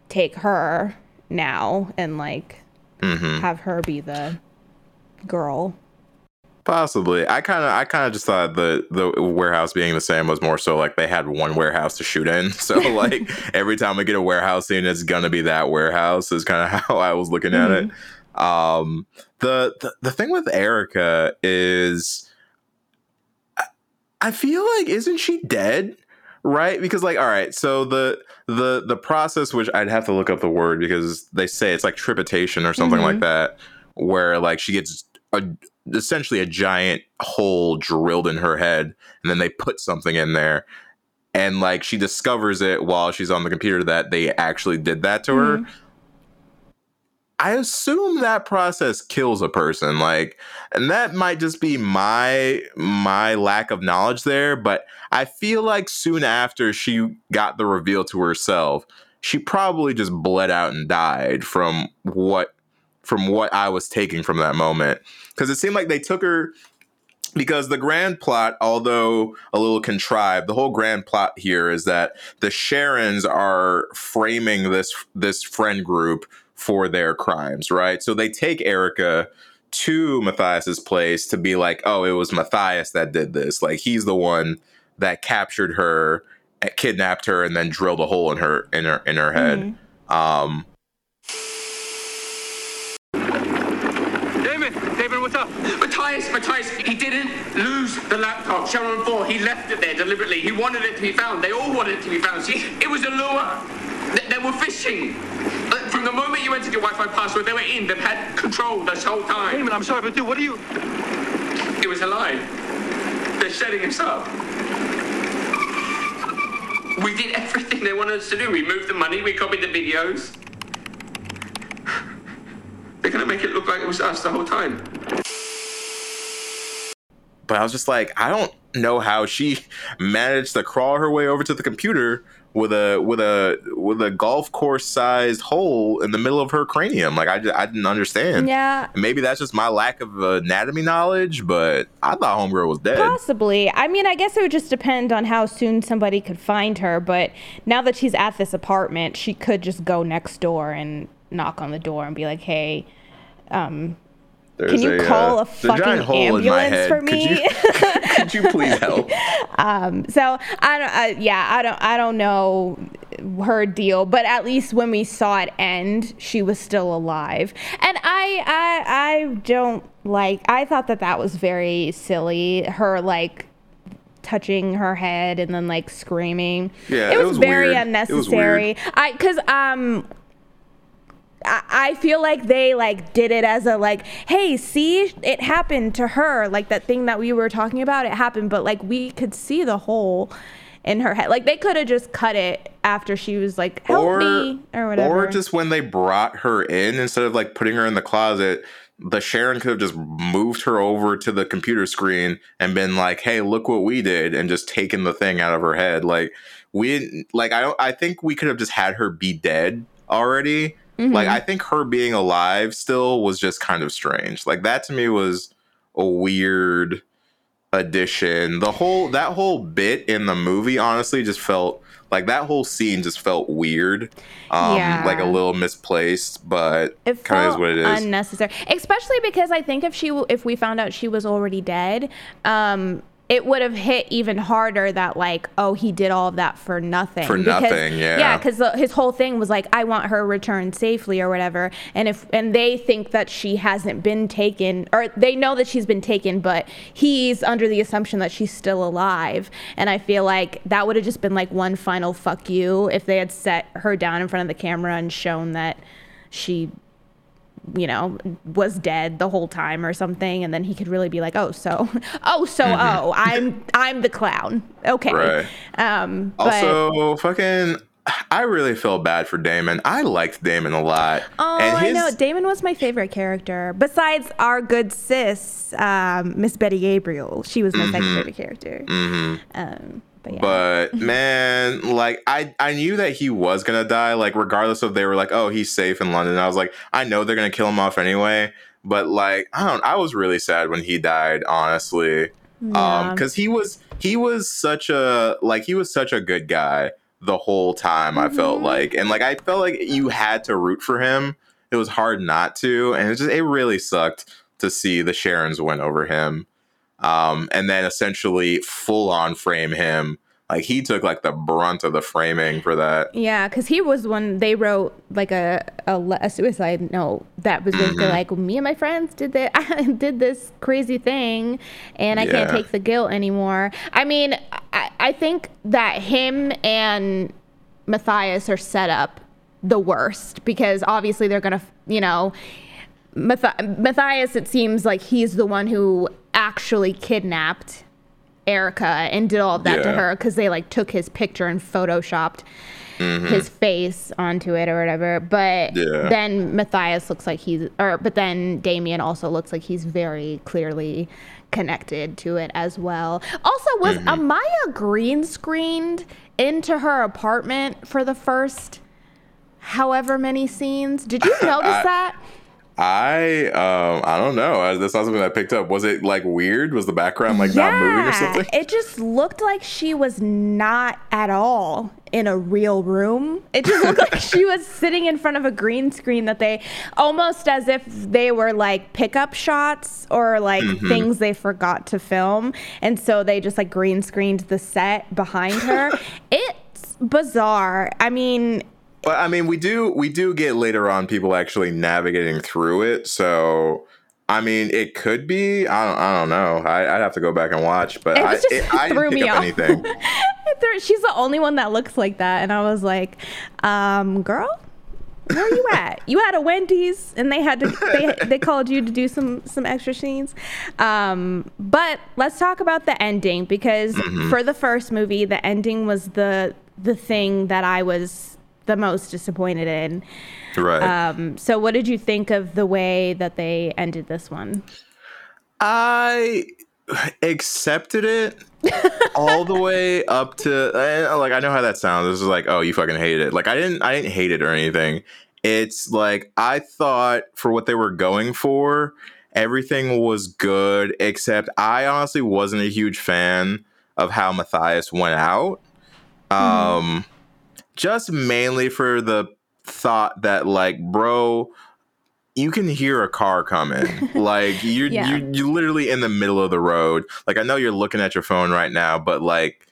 [SPEAKER 2] take her now and like
[SPEAKER 3] Mm-hmm.
[SPEAKER 2] have her be the girl.
[SPEAKER 3] Possibly. I kind of I kind of just thought the the warehouse being the same was more so like they had one warehouse to shoot in. <laughs> So like <laughs> every time we get a warehouse scene, it's gonna be that warehouse. Is kind of <laughs> how I was looking at it. Um, the, the the thing with Erica is, I, I feel like isn't she dead? Right? Because like, all right, so the the the process, which I'd have to look up the word because they say it's like tripitation or something like mm-hmm. that, where like she gets a essentially a giant hole drilled in her head and then they put something in there and like she discovers it while she's on the computer that they actually did that to her mm-hmm. I assume that process kills a person like and that might just be my my lack of knowledge there but i feel like soon after she got the reveal to herself she probably just bled out and died from what from what I was taking from that moment. Because it seemed like they took her because the grand plot, although a little contrived, the whole grand plot here is that the Charons are framing this this friend group for their crimes, right? So they take Erica to Matias's place to be like, oh, it was Matias that did this. Like he's the one that captured her, eh, kidnapped her, and then drilled a hole in her in her in her head. Um,
[SPEAKER 6] David, David, what's up?
[SPEAKER 5] Matias, Matias, he didn't lose the laptop. Charon 4, he left it there deliberately. He wanted it to be found. They all wanted it to be found. See, it was a lure. They, they were fishing. Uh, From the moment you entered your Wi-Fi password, they were in. They've had control this whole
[SPEAKER 6] Wait a
[SPEAKER 5] time.
[SPEAKER 6] minute, I'm sorry, but dude, what are you?
[SPEAKER 5] It was a lie. They're setting us up. We did everything they wanted us to do. We moved the money, we copied the videos. They're gonna make it look like it was us the whole time.
[SPEAKER 3] but I was just like, I don't know how she <laughs> managed to crawl her way over to the computer with a with a with a golf course sized hole in the middle of her cranium. Like I, just, I didn't understand.
[SPEAKER 2] Yeah.
[SPEAKER 3] Maybe that's just my lack of anatomy knowledge, but I thought Homegirl was dead.
[SPEAKER 2] Possibly. I mean, I guess it would just depend on how soon somebody could find her. But now that she's at this apartment, she could just go next door and knock on the door and be like, "Hey, um,
[SPEAKER 3] There's
[SPEAKER 2] can you call
[SPEAKER 3] uh,
[SPEAKER 2] a fucking ambulance for
[SPEAKER 3] Could
[SPEAKER 2] me?"
[SPEAKER 3] you, <laughs> could you please help? <laughs>
[SPEAKER 2] so I don't. Uh, yeah, I don't. I don't know her deal, but at least when we saw it end, she was still alive, and I, I, I don't like. I thought that that was very silly. Her like touching her head and then like screaming.
[SPEAKER 3] Yeah,
[SPEAKER 2] it
[SPEAKER 3] it
[SPEAKER 2] was,
[SPEAKER 3] was
[SPEAKER 2] very
[SPEAKER 3] weird. Was
[SPEAKER 2] unnecessary.
[SPEAKER 3] weird.
[SPEAKER 2] I because um. I I feel like they like did it as a like, hey, see, it happened to her. Like that thing that we were talking about, it happened, but like we could see the hole in her head. Like they could have just cut it after she was like, help me or whatever.
[SPEAKER 3] Or just when they brought her in, instead of like putting her in the closet, the Charon could have just moved her over to the computer screen and been like, "Hey, look what we did," and just taken the thing out of her head. Like we didn't like. I. I think we could have just had her be dead already.
[SPEAKER 2] Mm-hmm.
[SPEAKER 3] Like I think her being alive still was just kind of strange. Like that to me was a weird addition. The whole that whole bit in the movie honestly just felt like that whole scene just felt weird. Um
[SPEAKER 2] Yeah.
[SPEAKER 3] like a little misplaced, but
[SPEAKER 2] it
[SPEAKER 3] kind of is what it is.
[SPEAKER 2] unnecessary, especially because I think if she if we found out she was already dead, um, it would have hit even harder that like oh he did all of that for nothing.
[SPEAKER 3] For
[SPEAKER 2] Because-
[SPEAKER 3] nothing, yeah.
[SPEAKER 2] yeah because his whole thing was like I want her returned safely or whatever. And if and they think that she hasn't been taken or they know that she's been taken but he's under the assumption that she's still alive. And I feel like that would have just been like one final fuck you if they had set her down in front of the camera and shown that she you know, was dead the whole time or something, and then he could really be like, "Oh, so, <laughs> oh, so, oh, I'm, I'm the clown." Okay.
[SPEAKER 3] Mm-hmm. Right.
[SPEAKER 2] Um. But,
[SPEAKER 3] Also, fucking, I really felt bad for Damon. I liked Damon a lot.
[SPEAKER 2] oh, I know. Damon was my favorite character. Besides our good sis, um, Miss Betty Gabriel, she was my second favorite character. Um. But yeah.
[SPEAKER 3] Mm-hmm. But <laughs> man, like I I knew that he was gonna die, like regardless of they were like, oh, he's safe in London. I was like, I know they're gonna kill him off anyway. But like, I don't I was really sad when he died, honestly. Um, because he was he was such a like he was such a good guy the whole time, I
[SPEAKER 2] Mm-hmm.
[SPEAKER 3] felt like. And like I felt like you had to root for him. It was hard not to, and it just it really sucked to see the Charons win over him um, and then essentially full on frame him. Like he took like the brunt of the framing for that.
[SPEAKER 2] Yeah, because he was when they wrote like a, a, a suicide note that was basically
[SPEAKER 3] Mm-hmm.
[SPEAKER 2] like, me and my friends did that, I <laughs> did this crazy thing, and I can't take the guilt anymore. I mean, I, I think that him and Matias are set up the worst because obviously they're gonna, you know, Matias. It seems like he's the one who actually kidnapped Erica and did all of that to her because they like took his picture and photoshopped mm-hmm. his face onto it or whatever. But
[SPEAKER 3] Yeah.
[SPEAKER 2] then Matias looks like he's, or but then Damien also looks like he's very clearly connected to it as well. Also, was mm-hmm. Amaya green screened into her apartment for the first however many scenes? Did you <laughs> notice that?
[SPEAKER 3] I um I don't know. That's not something I picked up. Was it like weird? Was the background like not moving or something?
[SPEAKER 2] It just looked like she was not at all in a real room. It just looked like she was sitting in front of a green screen that they almost as if they were like pickup shots or like
[SPEAKER 3] Mm-hmm.
[SPEAKER 2] things they forgot to film. And so they just like green screened the set behind her. <laughs> it's bizarre. I mean,
[SPEAKER 3] But I mean, we do we do get later on people actually navigating through it. So I mean, it could be. I don't. I don't know. I, I'd have to go back and watch. But
[SPEAKER 2] it
[SPEAKER 3] I,
[SPEAKER 2] just
[SPEAKER 3] it, I
[SPEAKER 2] threw me off.
[SPEAKER 3] anything. <laughs>
[SPEAKER 2] She's the only one that looks like that, and I was like, um, "Girl, where are you at? <laughs> You had a Wendy's, and they had to they <laughs> they called you to do some some extra scenes." Um, but let's talk about the ending because
[SPEAKER 3] Mm-hmm.
[SPEAKER 2] for the first movie, the ending was the the thing that I was the most disappointed in.
[SPEAKER 3] Right.
[SPEAKER 2] Um, so, what did you think of the way that they ended this one?
[SPEAKER 3] I accepted it all the way up to eh, like I know how that sounds. This is like, oh, you fucking hate it. Like I didn't I didn't hate it or anything. It's like I thought for what they were going for, everything was good, except I honestly wasn't a huge fan of how Matias went out. Um just mainly for the thought that like, bro, you can hear a car coming. <laughs> like you're
[SPEAKER 2] Yeah.
[SPEAKER 3] you you're literally in the middle of the road. Like I know you're looking at your phone right now, but like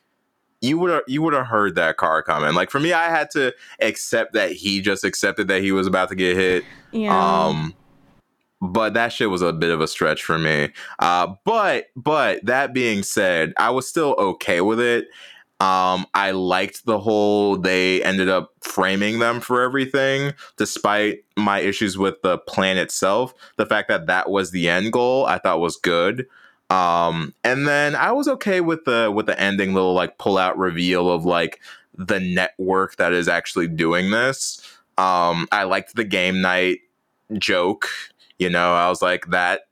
[SPEAKER 3] you would have you would have heard that car coming. Like for me, I had to accept that he just accepted that he was about to get hit.
[SPEAKER 2] Yeah.
[SPEAKER 3] Um but that shit was a bit of a stretch for me. Uh but but that being said, I was still okay with it. Um I liked the whole they ended up framing them for everything despite my issues with the plan itself. The fact that that was the end goal, I thought was good. Um and then I was okay with the with the ending little like pull out reveal of like the network that is actually doing this. Um I liked the game night joke. You know, I was like that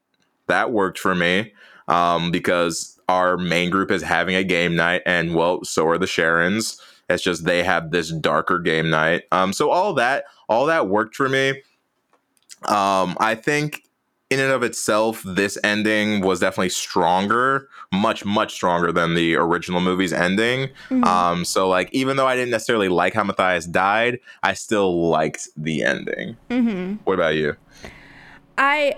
[SPEAKER 3] that worked for me um, because our main group is having a game night, and well, so are the Charons. It's just they have this darker game night. Um, so all that all that worked for me. Um, I think in and of itself, this ending was definitely stronger, much much stronger than the original movie's ending.
[SPEAKER 2] Mhm.
[SPEAKER 3] Um, so like even though I didn't necessarily like how Matias died, I still liked the ending.
[SPEAKER 2] Mhm.
[SPEAKER 3] What about you?
[SPEAKER 2] I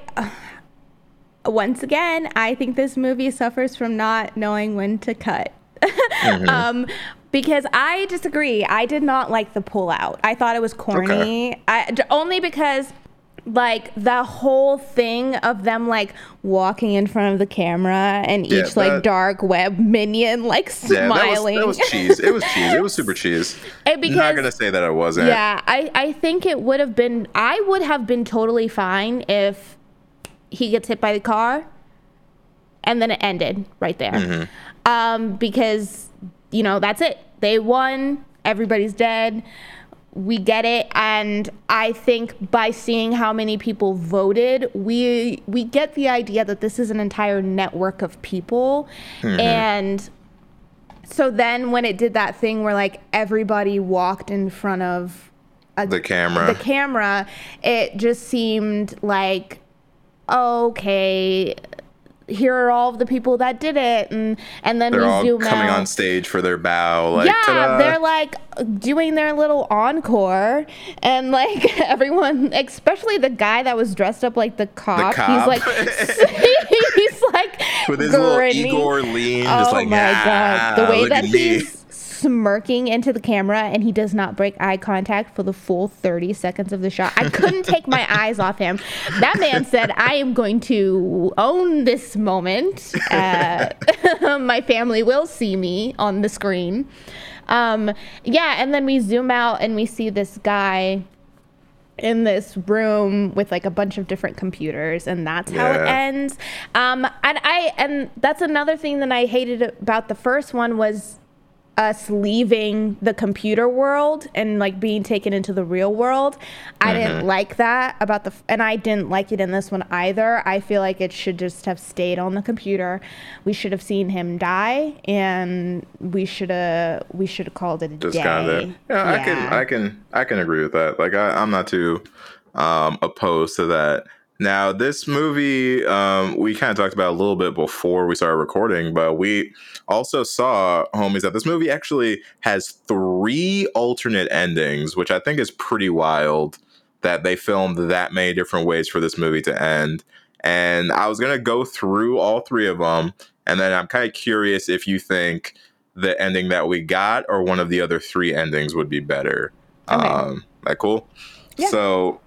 [SPEAKER 2] once again, I think this movie suffers from not knowing when to cut. <laughs> um, because I disagree. I did not like the pullout. I thought it was corny. I d- only because like the whole thing of them like walking in front of the camera and
[SPEAKER 3] Yeah,
[SPEAKER 2] each like dark web minion like
[SPEAKER 3] Yeah, that was,
[SPEAKER 2] smiling.
[SPEAKER 3] that was cheese. It was cheese. It was <laughs> super cheese.
[SPEAKER 2] And
[SPEAKER 3] I'm
[SPEAKER 2] because-
[SPEAKER 3] not gonna say that it wasn't.
[SPEAKER 2] Yeah, I, I think it would have been, I would have been totally fine if he gets hit by the car and then it ended right there.
[SPEAKER 3] Mm-hmm.
[SPEAKER 2] Um, because, you know, that's it. They won, everybody's dead. We get it, and I think by seeing how many people voted, we we get the idea that this is an entire network of people,
[SPEAKER 3] Mm-hmm.
[SPEAKER 2] and so then when it did that thing where like everybody walked in front of a,
[SPEAKER 3] The camera.
[SPEAKER 2] the camera, it just seemed like okay, here are all of the people that did it, and and then
[SPEAKER 3] They're
[SPEAKER 2] we
[SPEAKER 3] all coming
[SPEAKER 2] out.
[SPEAKER 3] on stage for their bow. Like,
[SPEAKER 2] yeah,
[SPEAKER 3] ta-da.
[SPEAKER 2] they're like doing their little encore, and like <laughs> everyone, especially the guy that was dressed up like the cop,
[SPEAKER 3] cop.
[SPEAKER 2] he's like, <laughs> <laughs> he's like
[SPEAKER 3] with his
[SPEAKER 2] grinning.
[SPEAKER 3] little Igor lean,
[SPEAKER 2] Oh
[SPEAKER 3] just like,
[SPEAKER 2] my
[SPEAKER 3] ah,
[SPEAKER 2] god, the way that
[SPEAKER 3] at
[SPEAKER 2] he's smirking into the camera and he does not break eye contact for the full 30 seconds of the shot. I couldn't <laughs> take my eyes off him. That man said, I am going to own this moment. Uh, <laughs> my family will see me on the screen. Um, yeah, and then we zoom out and we see this guy in this room with like a bunch of different computers and that's how it ends um and i and that's another thing that i hated about the first one was us leaving the computer world and like being taken into the real world i didn't like that about the and i didn't like it in this one either. I feel like it should just have stayed on the computer. We should have seen him die and we should have we should have called it a
[SPEAKER 3] just
[SPEAKER 2] day.
[SPEAKER 3] kind of yeah, I can I can I can agree with that. Like I, I'm not too um, opposed to that. Now this movie um, we kind of talked about a little bit before we started recording, but we also saw homies that this movie actually has three alternate endings, which I think is pretty wild that they filmed that many different ways for this movie to end. And I was gonna go through all three of them, and then I'm kind of curious if you think the ending that we got or one of the other three endings would be better.
[SPEAKER 2] Okay.
[SPEAKER 3] Um, that cool?
[SPEAKER 2] Yeah.
[SPEAKER 3] So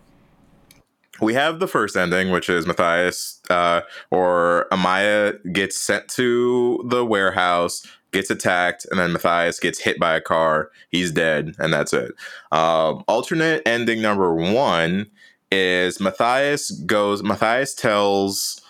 [SPEAKER 3] we have the first ending, which is Matias uh, or Amaya gets sent to the warehouse, gets attacked, and then Matias gets hit by a car. He's dead, and that's it. Um, alternate ending number one is Matias goes. Matias tells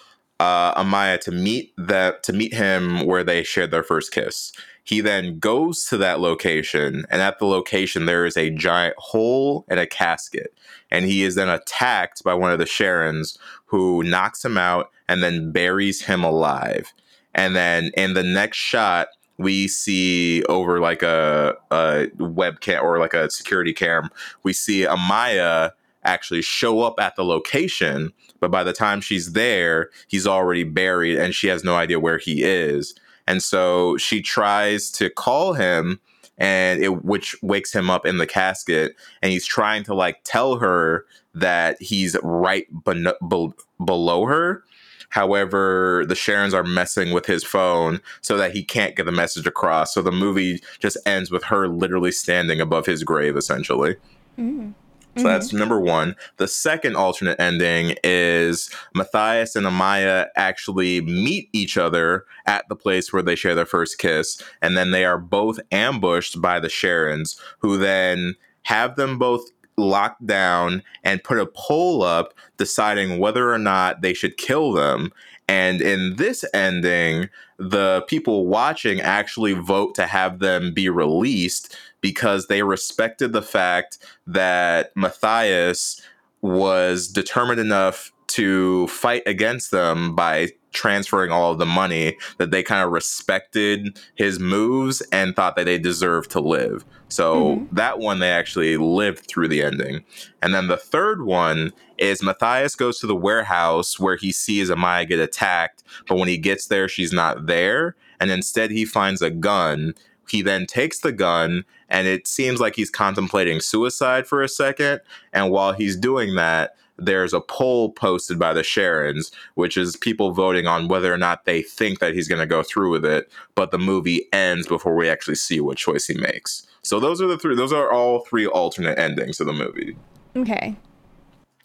[SPEAKER 3] uh, Amaya to meet that to meet him where they shared their first kiss. He then goes to that location, and at the location there is a giant hole and a casket. And he is then attacked by one of the Charons, who knocks him out and then buries him alive. and then in the next shot we see over like a, a webcam or like a security cam, we see Amaya actually show up at the location, but by the time she's there, he's already buried and she has no idea where he is. And so she tries to call him and it which wakes him up in the casket and he's trying to like tell her that he's right ben- be- below her However, the Charons are messing with his phone so that he can't get the message across. So the movie just ends with her literally standing above his grave, essentially. Mm. So that's mm-hmm. number one. The second alternate ending is Matias and Amaya actually meet each other at the place where they share their first kiss, and then they are both ambushed by the Charons, who then have them both locked down and put a poll up deciding whether or not they should kill them. And in this ending, the people watching actually vote to have them be released because they respected the fact that Matias was determined enough to fight against them by transferring all of the money that they kind of respected his moves and thought that they deserved to live. So mm-hmm. that one they actually lived through the ending. And then the third one is Matias goes to the warehouse where he sees Amaya get attacked, but when he gets there, she's not there. And instead, he finds a gun. He then takes the gun, and it seems like he's contemplating suicide for a second. And while he's doing that, there's a poll posted by the Charons, which is people voting on whether or not they think that he's going to go through with it. But the movie ends before we actually see what choice he makes. So those are the three. Those are all three alternate endings of the movie.
[SPEAKER 2] Okay.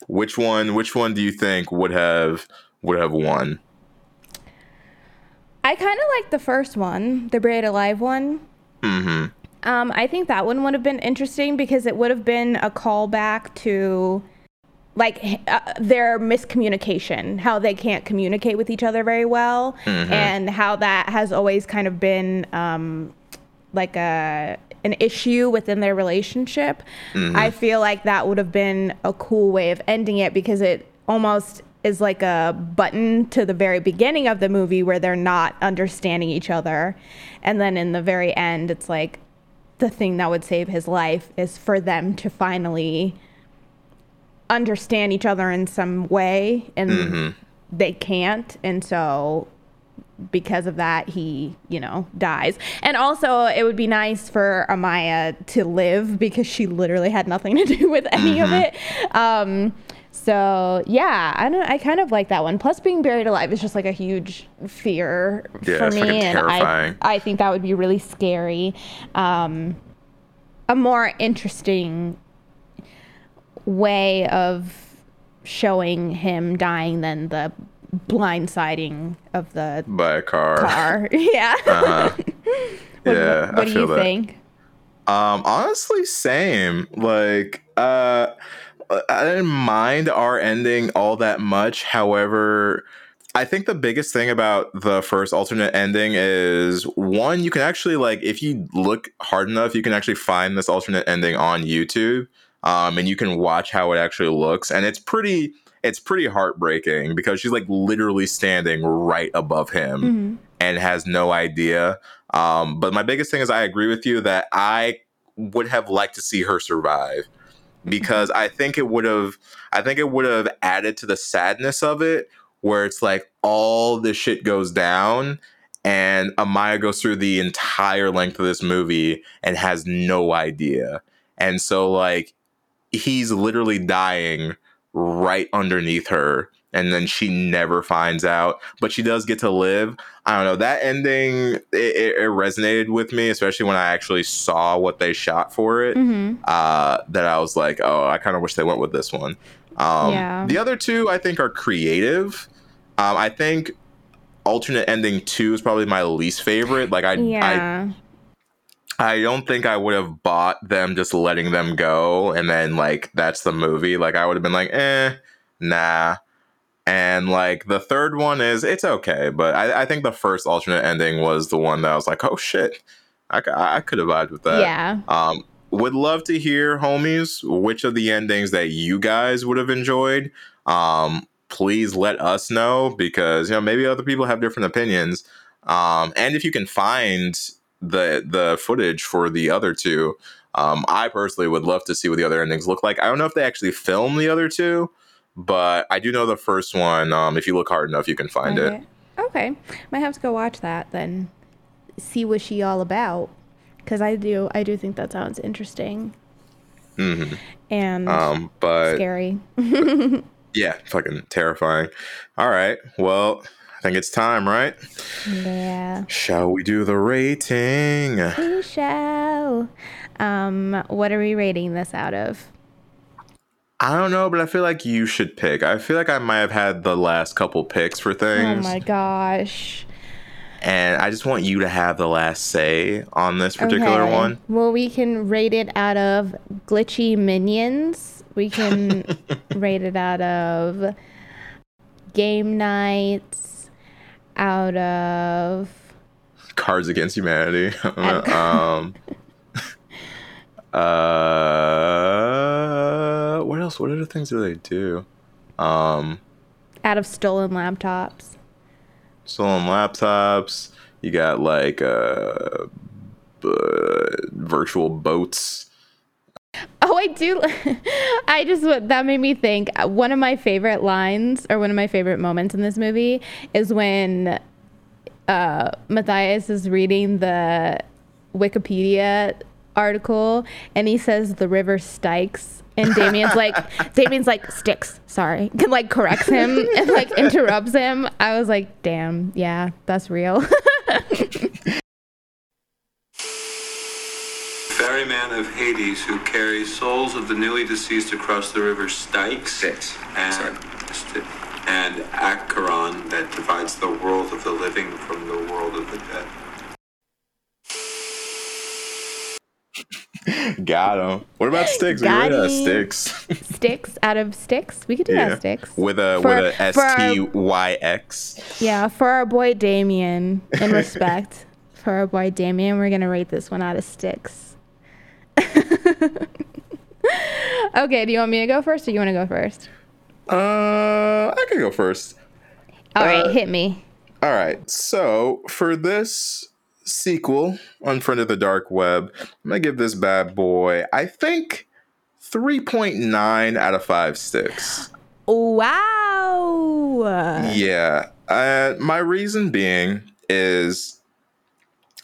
[SPEAKER 3] Which one? Which one do you think would have would have won?
[SPEAKER 2] I kind of like the first one, the Buried Alive one.
[SPEAKER 3] Mm-hmm.
[SPEAKER 2] Um, I think that one would have been interesting because it would have been a callback to like uh, their miscommunication, how they can't communicate with each other very well, mm-hmm. and how that has always kind of been um, like a an issue within their relationship. Mm-hmm. I feel like that would have been a cool way of ending it because it almost is like a button to the very beginning of the movie where they're not understanding each other. And then in the very end, it's like the thing that would save his life is for them to finally understand each other in some way and mm-hmm. they can't and so because of that he you know dies and also it would be nice for amaya to live because she literally had nothing to do with any mm-hmm. of it um so yeah i don't i kind of like that one plus being buried alive is just like a huge fear yeah, for me and i i think that would be really scary um a more interesting way of showing him dying than the blindsiding of the
[SPEAKER 3] by a car.
[SPEAKER 2] Car, <laughs> yeah. Uh-huh.
[SPEAKER 3] what, yeah,
[SPEAKER 2] what, what do you that. think?
[SPEAKER 3] Um, honestly, same. Like, uh, I didn't mind our ending all that much. However, I think the biggest thing about the first alternate ending is one, you can actually like if you look hard enough, you can actually find this alternate ending on YouTube um, and you can watch how it actually looks, and it's pretty it's pretty heartbreaking because she's like literally standing right above him mm-hmm. and has no idea. Um, but my biggest thing is I agree with you that I would have liked to see her survive because I think it would have I think it would have added to the sadness of it where it's like all this shit goes down and Amaya goes through the entire length of this movie and has no idea. And so like he's literally dying right underneath her and then she never finds out but she does get to live i don't know that ending it, it, resonated with me especially when i actually saw what they shot for it mm-hmm. uh, that i was like oh i kind of wish they went with this one um, yeah. the other two i think are creative um, i think alternate ending two is probably my least favorite like i yeah. I I don't think I would have bought them just letting them go and then like that's the movie. Like I would have been like, eh, nah. And like the third one is it's okay, but I, I think the first alternate ending was the one that I was like, oh shit, I, I could have vibed with that.
[SPEAKER 2] Yeah.
[SPEAKER 3] Um, would love to hear, homies, which of the endings that you guys would have enjoyed. Um, please let us know because you know maybe other people have different opinions. Um, and if you can find the the footage for the other two, um, I personally would love to see what the other endings look like. I don't know if they actually filmed the other two, but I do know the first one. Um, if you look hard enough, you can find
[SPEAKER 2] okay.
[SPEAKER 3] it.
[SPEAKER 2] Okay, might have to go watch that then. See what she all about, because I do I do think that sounds interesting
[SPEAKER 3] hmm
[SPEAKER 2] and
[SPEAKER 3] Um, but
[SPEAKER 2] scary. <laughs>
[SPEAKER 3] yeah, fucking terrifying. All right, well, I think it's time, right?
[SPEAKER 2] yeah.
[SPEAKER 3] Shall we do the rating?
[SPEAKER 2] We shall. Um, what are we rating this out of?
[SPEAKER 3] I don't know, but I feel like you should pick. I feel like I might have had the last couple picks for things.
[SPEAKER 2] Oh my gosh.
[SPEAKER 3] and I just want you to have the last say on this particular
[SPEAKER 2] Okay.
[SPEAKER 3] one.
[SPEAKER 2] Well, we can rate it out of glitchy minions. We can <laughs> rate it out of game nights. Out of
[SPEAKER 3] Cards Against Humanity. <laughs> Um, <laughs> uh, what else? What other things do they do? Um,
[SPEAKER 2] out of stolen laptops.
[SPEAKER 3] stolen laptops. You got like uh, uh, virtual boats.
[SPEAKER 2] Oh, I do. <laughs> I just that made me think. uh, One of my favorite lines, or one of my favorite moments in this movie, is when uh, Matias is reading the Wikipedia article, and he says the river Styx, and Damien's like, <laughs> Damien's like Styx, sorry, <laughs> Can like corrects him <laughs> and like interrupts him. I was like, damn, yeah, that's real.
[SPEAKER 6] Ferryman of Hades who carries souls of the newly deceased across the river Styx.
[SPEAKER 5] Styx.
[SPEAKER 6] And, St- and Acheron that divides the world of the living from the world of the dead.
[SPEAKER 3] Got him. What about sticks? We
[SPEAKER 2] Got
[SPEAKER 3] uh, sticks.
[SPEAKER 2] sticks out of sticks. We could do
[SPEAKER 3] yeah,
[SPEAKER 2] that sticks
[SPEAKER 3] with a
[SPEAKER 2] For-
[SPEAKER 3] with a S T Y X.
[SPEAKER 2] Yeah, for our boy Damien, in <laughs> respect for our boy Damien, we're gonna rate this one out of sticks. <laughs> okay, do you want me to go first, or you want to go first?
[SPEAKER 3] Uh, I can go first.
[SPEAKER 2] All right,
[SPEAKER 3] Uh,
[SPEAKER 2] hit me.
[SPEAKER 3] All right. So for this sequel, on front of the Dark Web, I'm gonna give this bad boy, I think, 3.9 out of five sticks.
[SPEAKER 2] Wow.
[SPEAKER 3] Yeah. Uh, my reason being is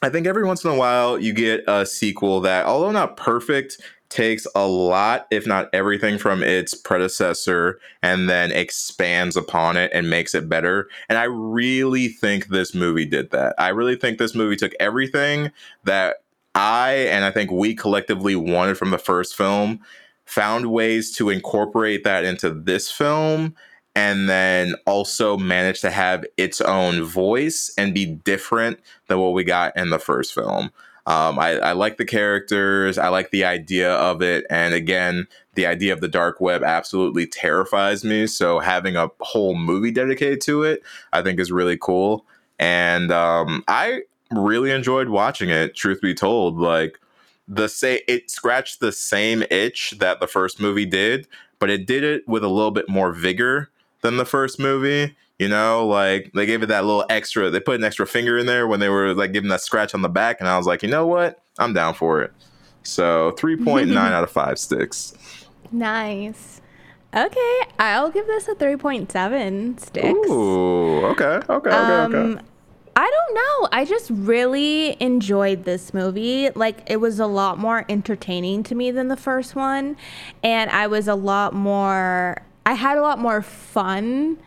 [SPEAKER 3] I think every once in a while you get a sequel that, although not perfect, takes a lot, if not everything, mm-hmm. from its predecessor and then expands upon it and makes it better. And I really think this movie did that. I really think this movie took everything that I and I think we collectively wanted from the first film, found ways to incorporate that into this film and then also managed to have its own voice and be different than what we got in the first film. Um, I, I like the characters. I like the idea of it. And again, the idea of the dark web absolutely terrifies me. So having a whole movie dedicated to it, I think is really cool. And um, I really enjoyed watching it, truth be told. Like, the say it scratched the same itch that the first movie did, but it did it with a little bit more vigor than the first movie. You know, like they gave it that little extra. They put an extra finger in there when they were like giving that scratch on the back, and I was like, you know what, I'm down for it. So three point nine <laughs> out of five sticks.
[SPEAKER 2] Nice. Okay, I'll give this a 3.7 sticks.
[SPEAKER 3] Ooh, okay, okay, okay,
[SPEAKER 2] Um,
[SPEAKER 3] okay.
[SPEAKER 2] I don't know. I just really enjoyed this movie. Like it was a lot more entertaining to me than the first one, and I was a lot more. I had a lot more fun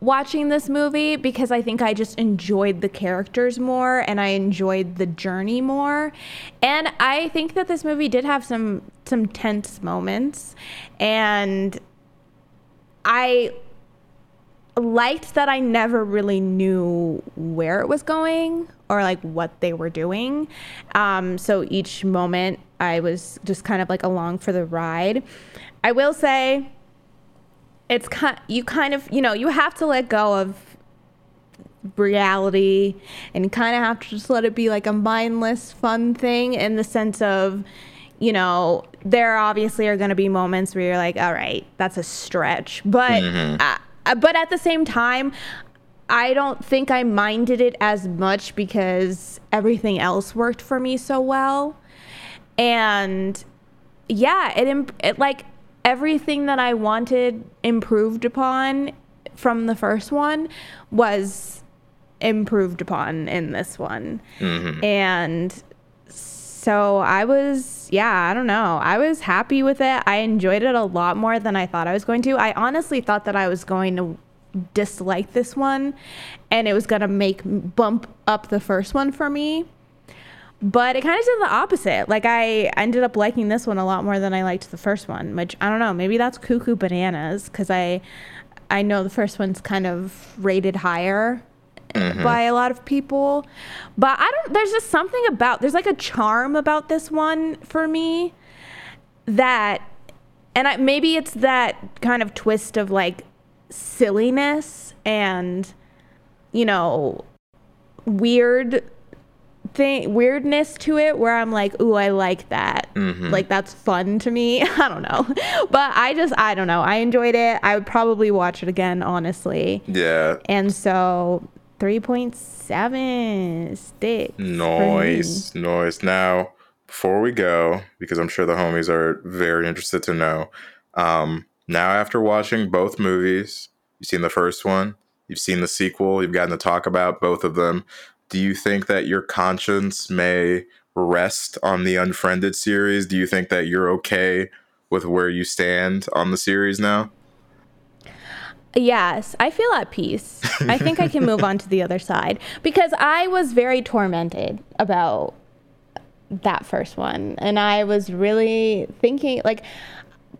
[SPEAKER 2] watching this movie because I think I just enjoyed the characters more and I enjoyed the journey more. And I think that this movie did have some some tense moments and I liked that I never really knew where it was going or like what they were doing. Um, so each moment I was just kind of like along for the ride. I will say it's kind you kind of you know you have to let go of reality and kind of have to just let it be like a mindless fun thing in the sense of you know there obviously are going to be moments where you're like all right that's a stretch but uh, uh, but at the same time I don't think I minded it as much because everything else worked for me so well. And yeah, it, imp- it like everything that I wanted improved upon from the first one was improved upon in this one. Mm-hmm. And so I was, yeah, I don't know. I was happy with it. I enjoyed it a lot more than I thought I was going to. I honestly thought that I was going to dislike this one and it was going to make bump up the first one for me. But it kind of did the opposite. Like I ended up liking this one a lot more than I liked the first one, which I don't know, maybe that's cuckoo bananas cuz I I know the first one's kind of rated higher mm-hmm. by a lot of people. But I don't there's just something about there's like a charm about this one for me that and I, maybe it's that kind of twist of like silliness and you know weird thing weirdness to it where I'm like, ooh, I like that. Like that's fun to me. <laughs> I don't know. But I just I don't know. I enjoyed it. I would probably watch it again, honestly.
[SPEAKER 3] Yeah.
[SPEAKER 2] And so 3.7 sticks.
[SPEAKER 3] Noise, noise. Now, before we go, because I'm sure the homies are very interested to know, um, now after watching both movies, you've seen the first one, you've seen the sequel, you've gotten to talk about both of them. Do you think that your conscience may rest on the Unfriended series? Do you think that you're okay with where you stand on the series now?
[SPEAKER 2] Yes, I feel at peace. I think I can move on to the other side because I was very tormented about that first one. And I was really thinking, like,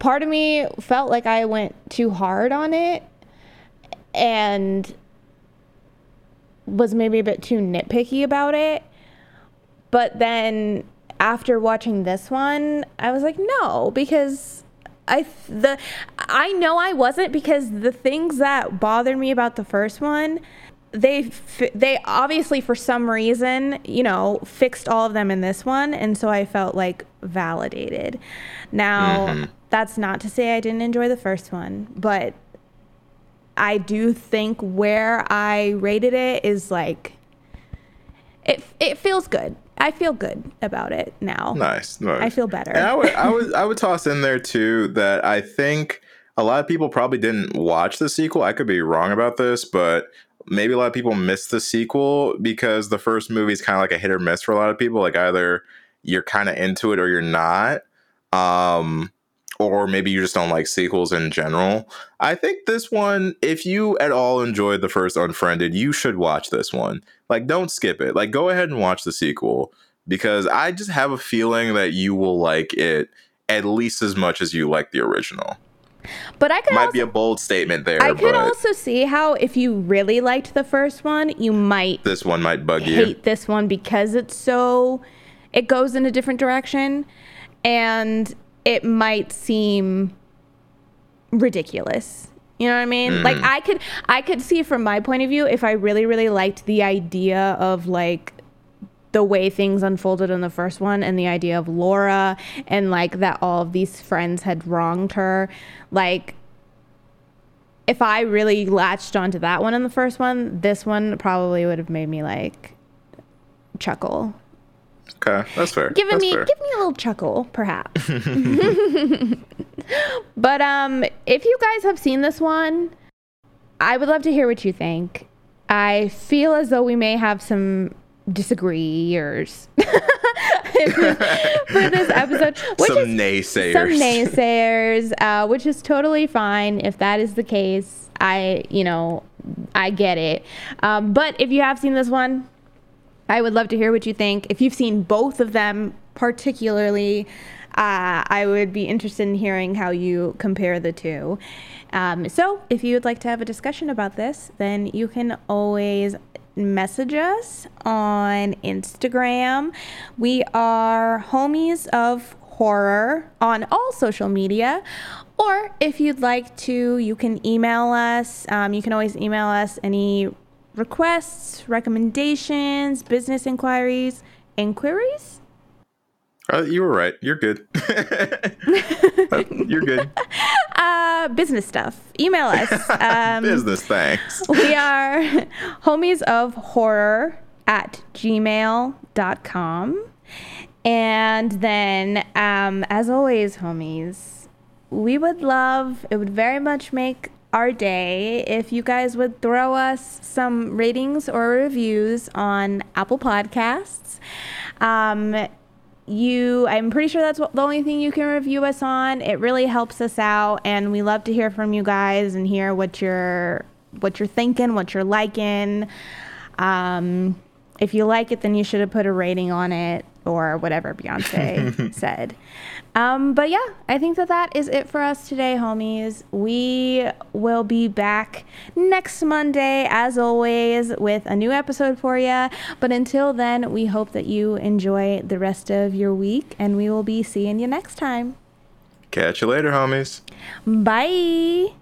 [SPEAKER 2] part of me felt like I went too hard on it and was maybe a bit too nitpicky about it. But then after watching this one, I was like, no, because I the I know I wasn't because the things that bothered me about the first one, they they obviously for some reason, you know, fixed all of them in this one, and so I felt like validated. Now, mm-hmm. that's not to say I didn't enjoy the first one, but I do think where I rated it is like it it feels good. I feel good about it now.
[SPEAKER 3] Nice, nice.
[SPEAKER 2] I feel better.
[SPEAKER 3] And I would, I would, I would <laughs> toss in there too that I think a lot of people probably didn't watch the sequel. I could be wrong about this, but maybe a lot of people missed the sequel because the first movie is kind of like a hit or miss for a lot of people. Like either you're kind of into it or you're not. Um, or maybe you just don't like sequels in general. I think this one, if you at all enjoyed the first Unfriended, you should watch this one. Like, don't skip it. Like, go ahead and watch the sequel because I just have a feeling that you will like it at least as much as you like the original.
[SPEAKER 2] but I could
[SPEAKER 3] Might
[SPEAKER 2] also
[SPEAKER 3] be a bold statement there,
[SPEAKER 2] I could
[SPEAKER 3] but
[SPEAKER 2] also see how if you really liked the first one, you might
[SPEAKER 3] this one might bug you.
[SPEAKER 2] hate this one because it's so it goes in a different direction and it might seem ridiculous. You know what I mean? Mm. Like I could I could see from my point of view if I really really liked the idea of like the way things unfolded in the first one and the idea of Laura and like that all of these friends had wronged her like if I really latched onto that one in the first one, this one probably would have made me like chuckle.
[SPEAKER 3] Okay, that's fair.
[SPEAKER 2] Giving
[SPEAKER 3] that's
[SPEAKER 2] me
[SPEAKER 3] fair.
[SPEAKER 2] give me a little chuckle, perhaps. <laughs> but um if you guys have seen this one, I would love to hear what you think. I feel as though we may have some disagreeers <laughs> for this episode. <laughs> Which
[SPEAKER 3] Some
[SPEAKER 2] is
[SPEAKER 3] naysayers.
[SPEAKER 2] some naysayers, uh, which is totally fine if that is the case. I, you know, I get it. Um, but if you have seen this one, I would love to hear what you think. If you've seen both of them, particularly, uh, I would be interested in hearing how you compare the two. Um, so, if you would like to have a discussion about this, then you can always message us on Instagram. We are homies of horror on all social media. Or if you'd like to, you can email us. Um, you can always email us any requests, recommendations, business inquiries, inquiries.
[SPEAKER 3] Uh, you were right. You're good. <laughs> Uh, You're good. <laughs>
[SPEAKER 2] Uh, business stuff. Email us. <laughs> Um,
[SPEAKER 3] Business thanks.
[SPEAKER 2] we are homies of horror at gmail.com. And then, um, as always, homies, we would love, it would very much make our day if you guys would throw us some ratings or reviews on Apple Podcasts. Um, you i'm pretty sure that's what, the only thing you can review us on. It really helps us out and we love to hear from you guys and hear what you're what you're thinking what you're liking. Um, if you like it then you should have put a rating on it or whatever beyonce <laughs> said um, but yeah i think that that is it for us today homies. We will be back next monday as always with a new episode for you but until then we hope that you enjoy the rest of your week and we will be seeing you next time.
[SPEAKER 3] Catch you later, homies.
[SPEAKER 2] bye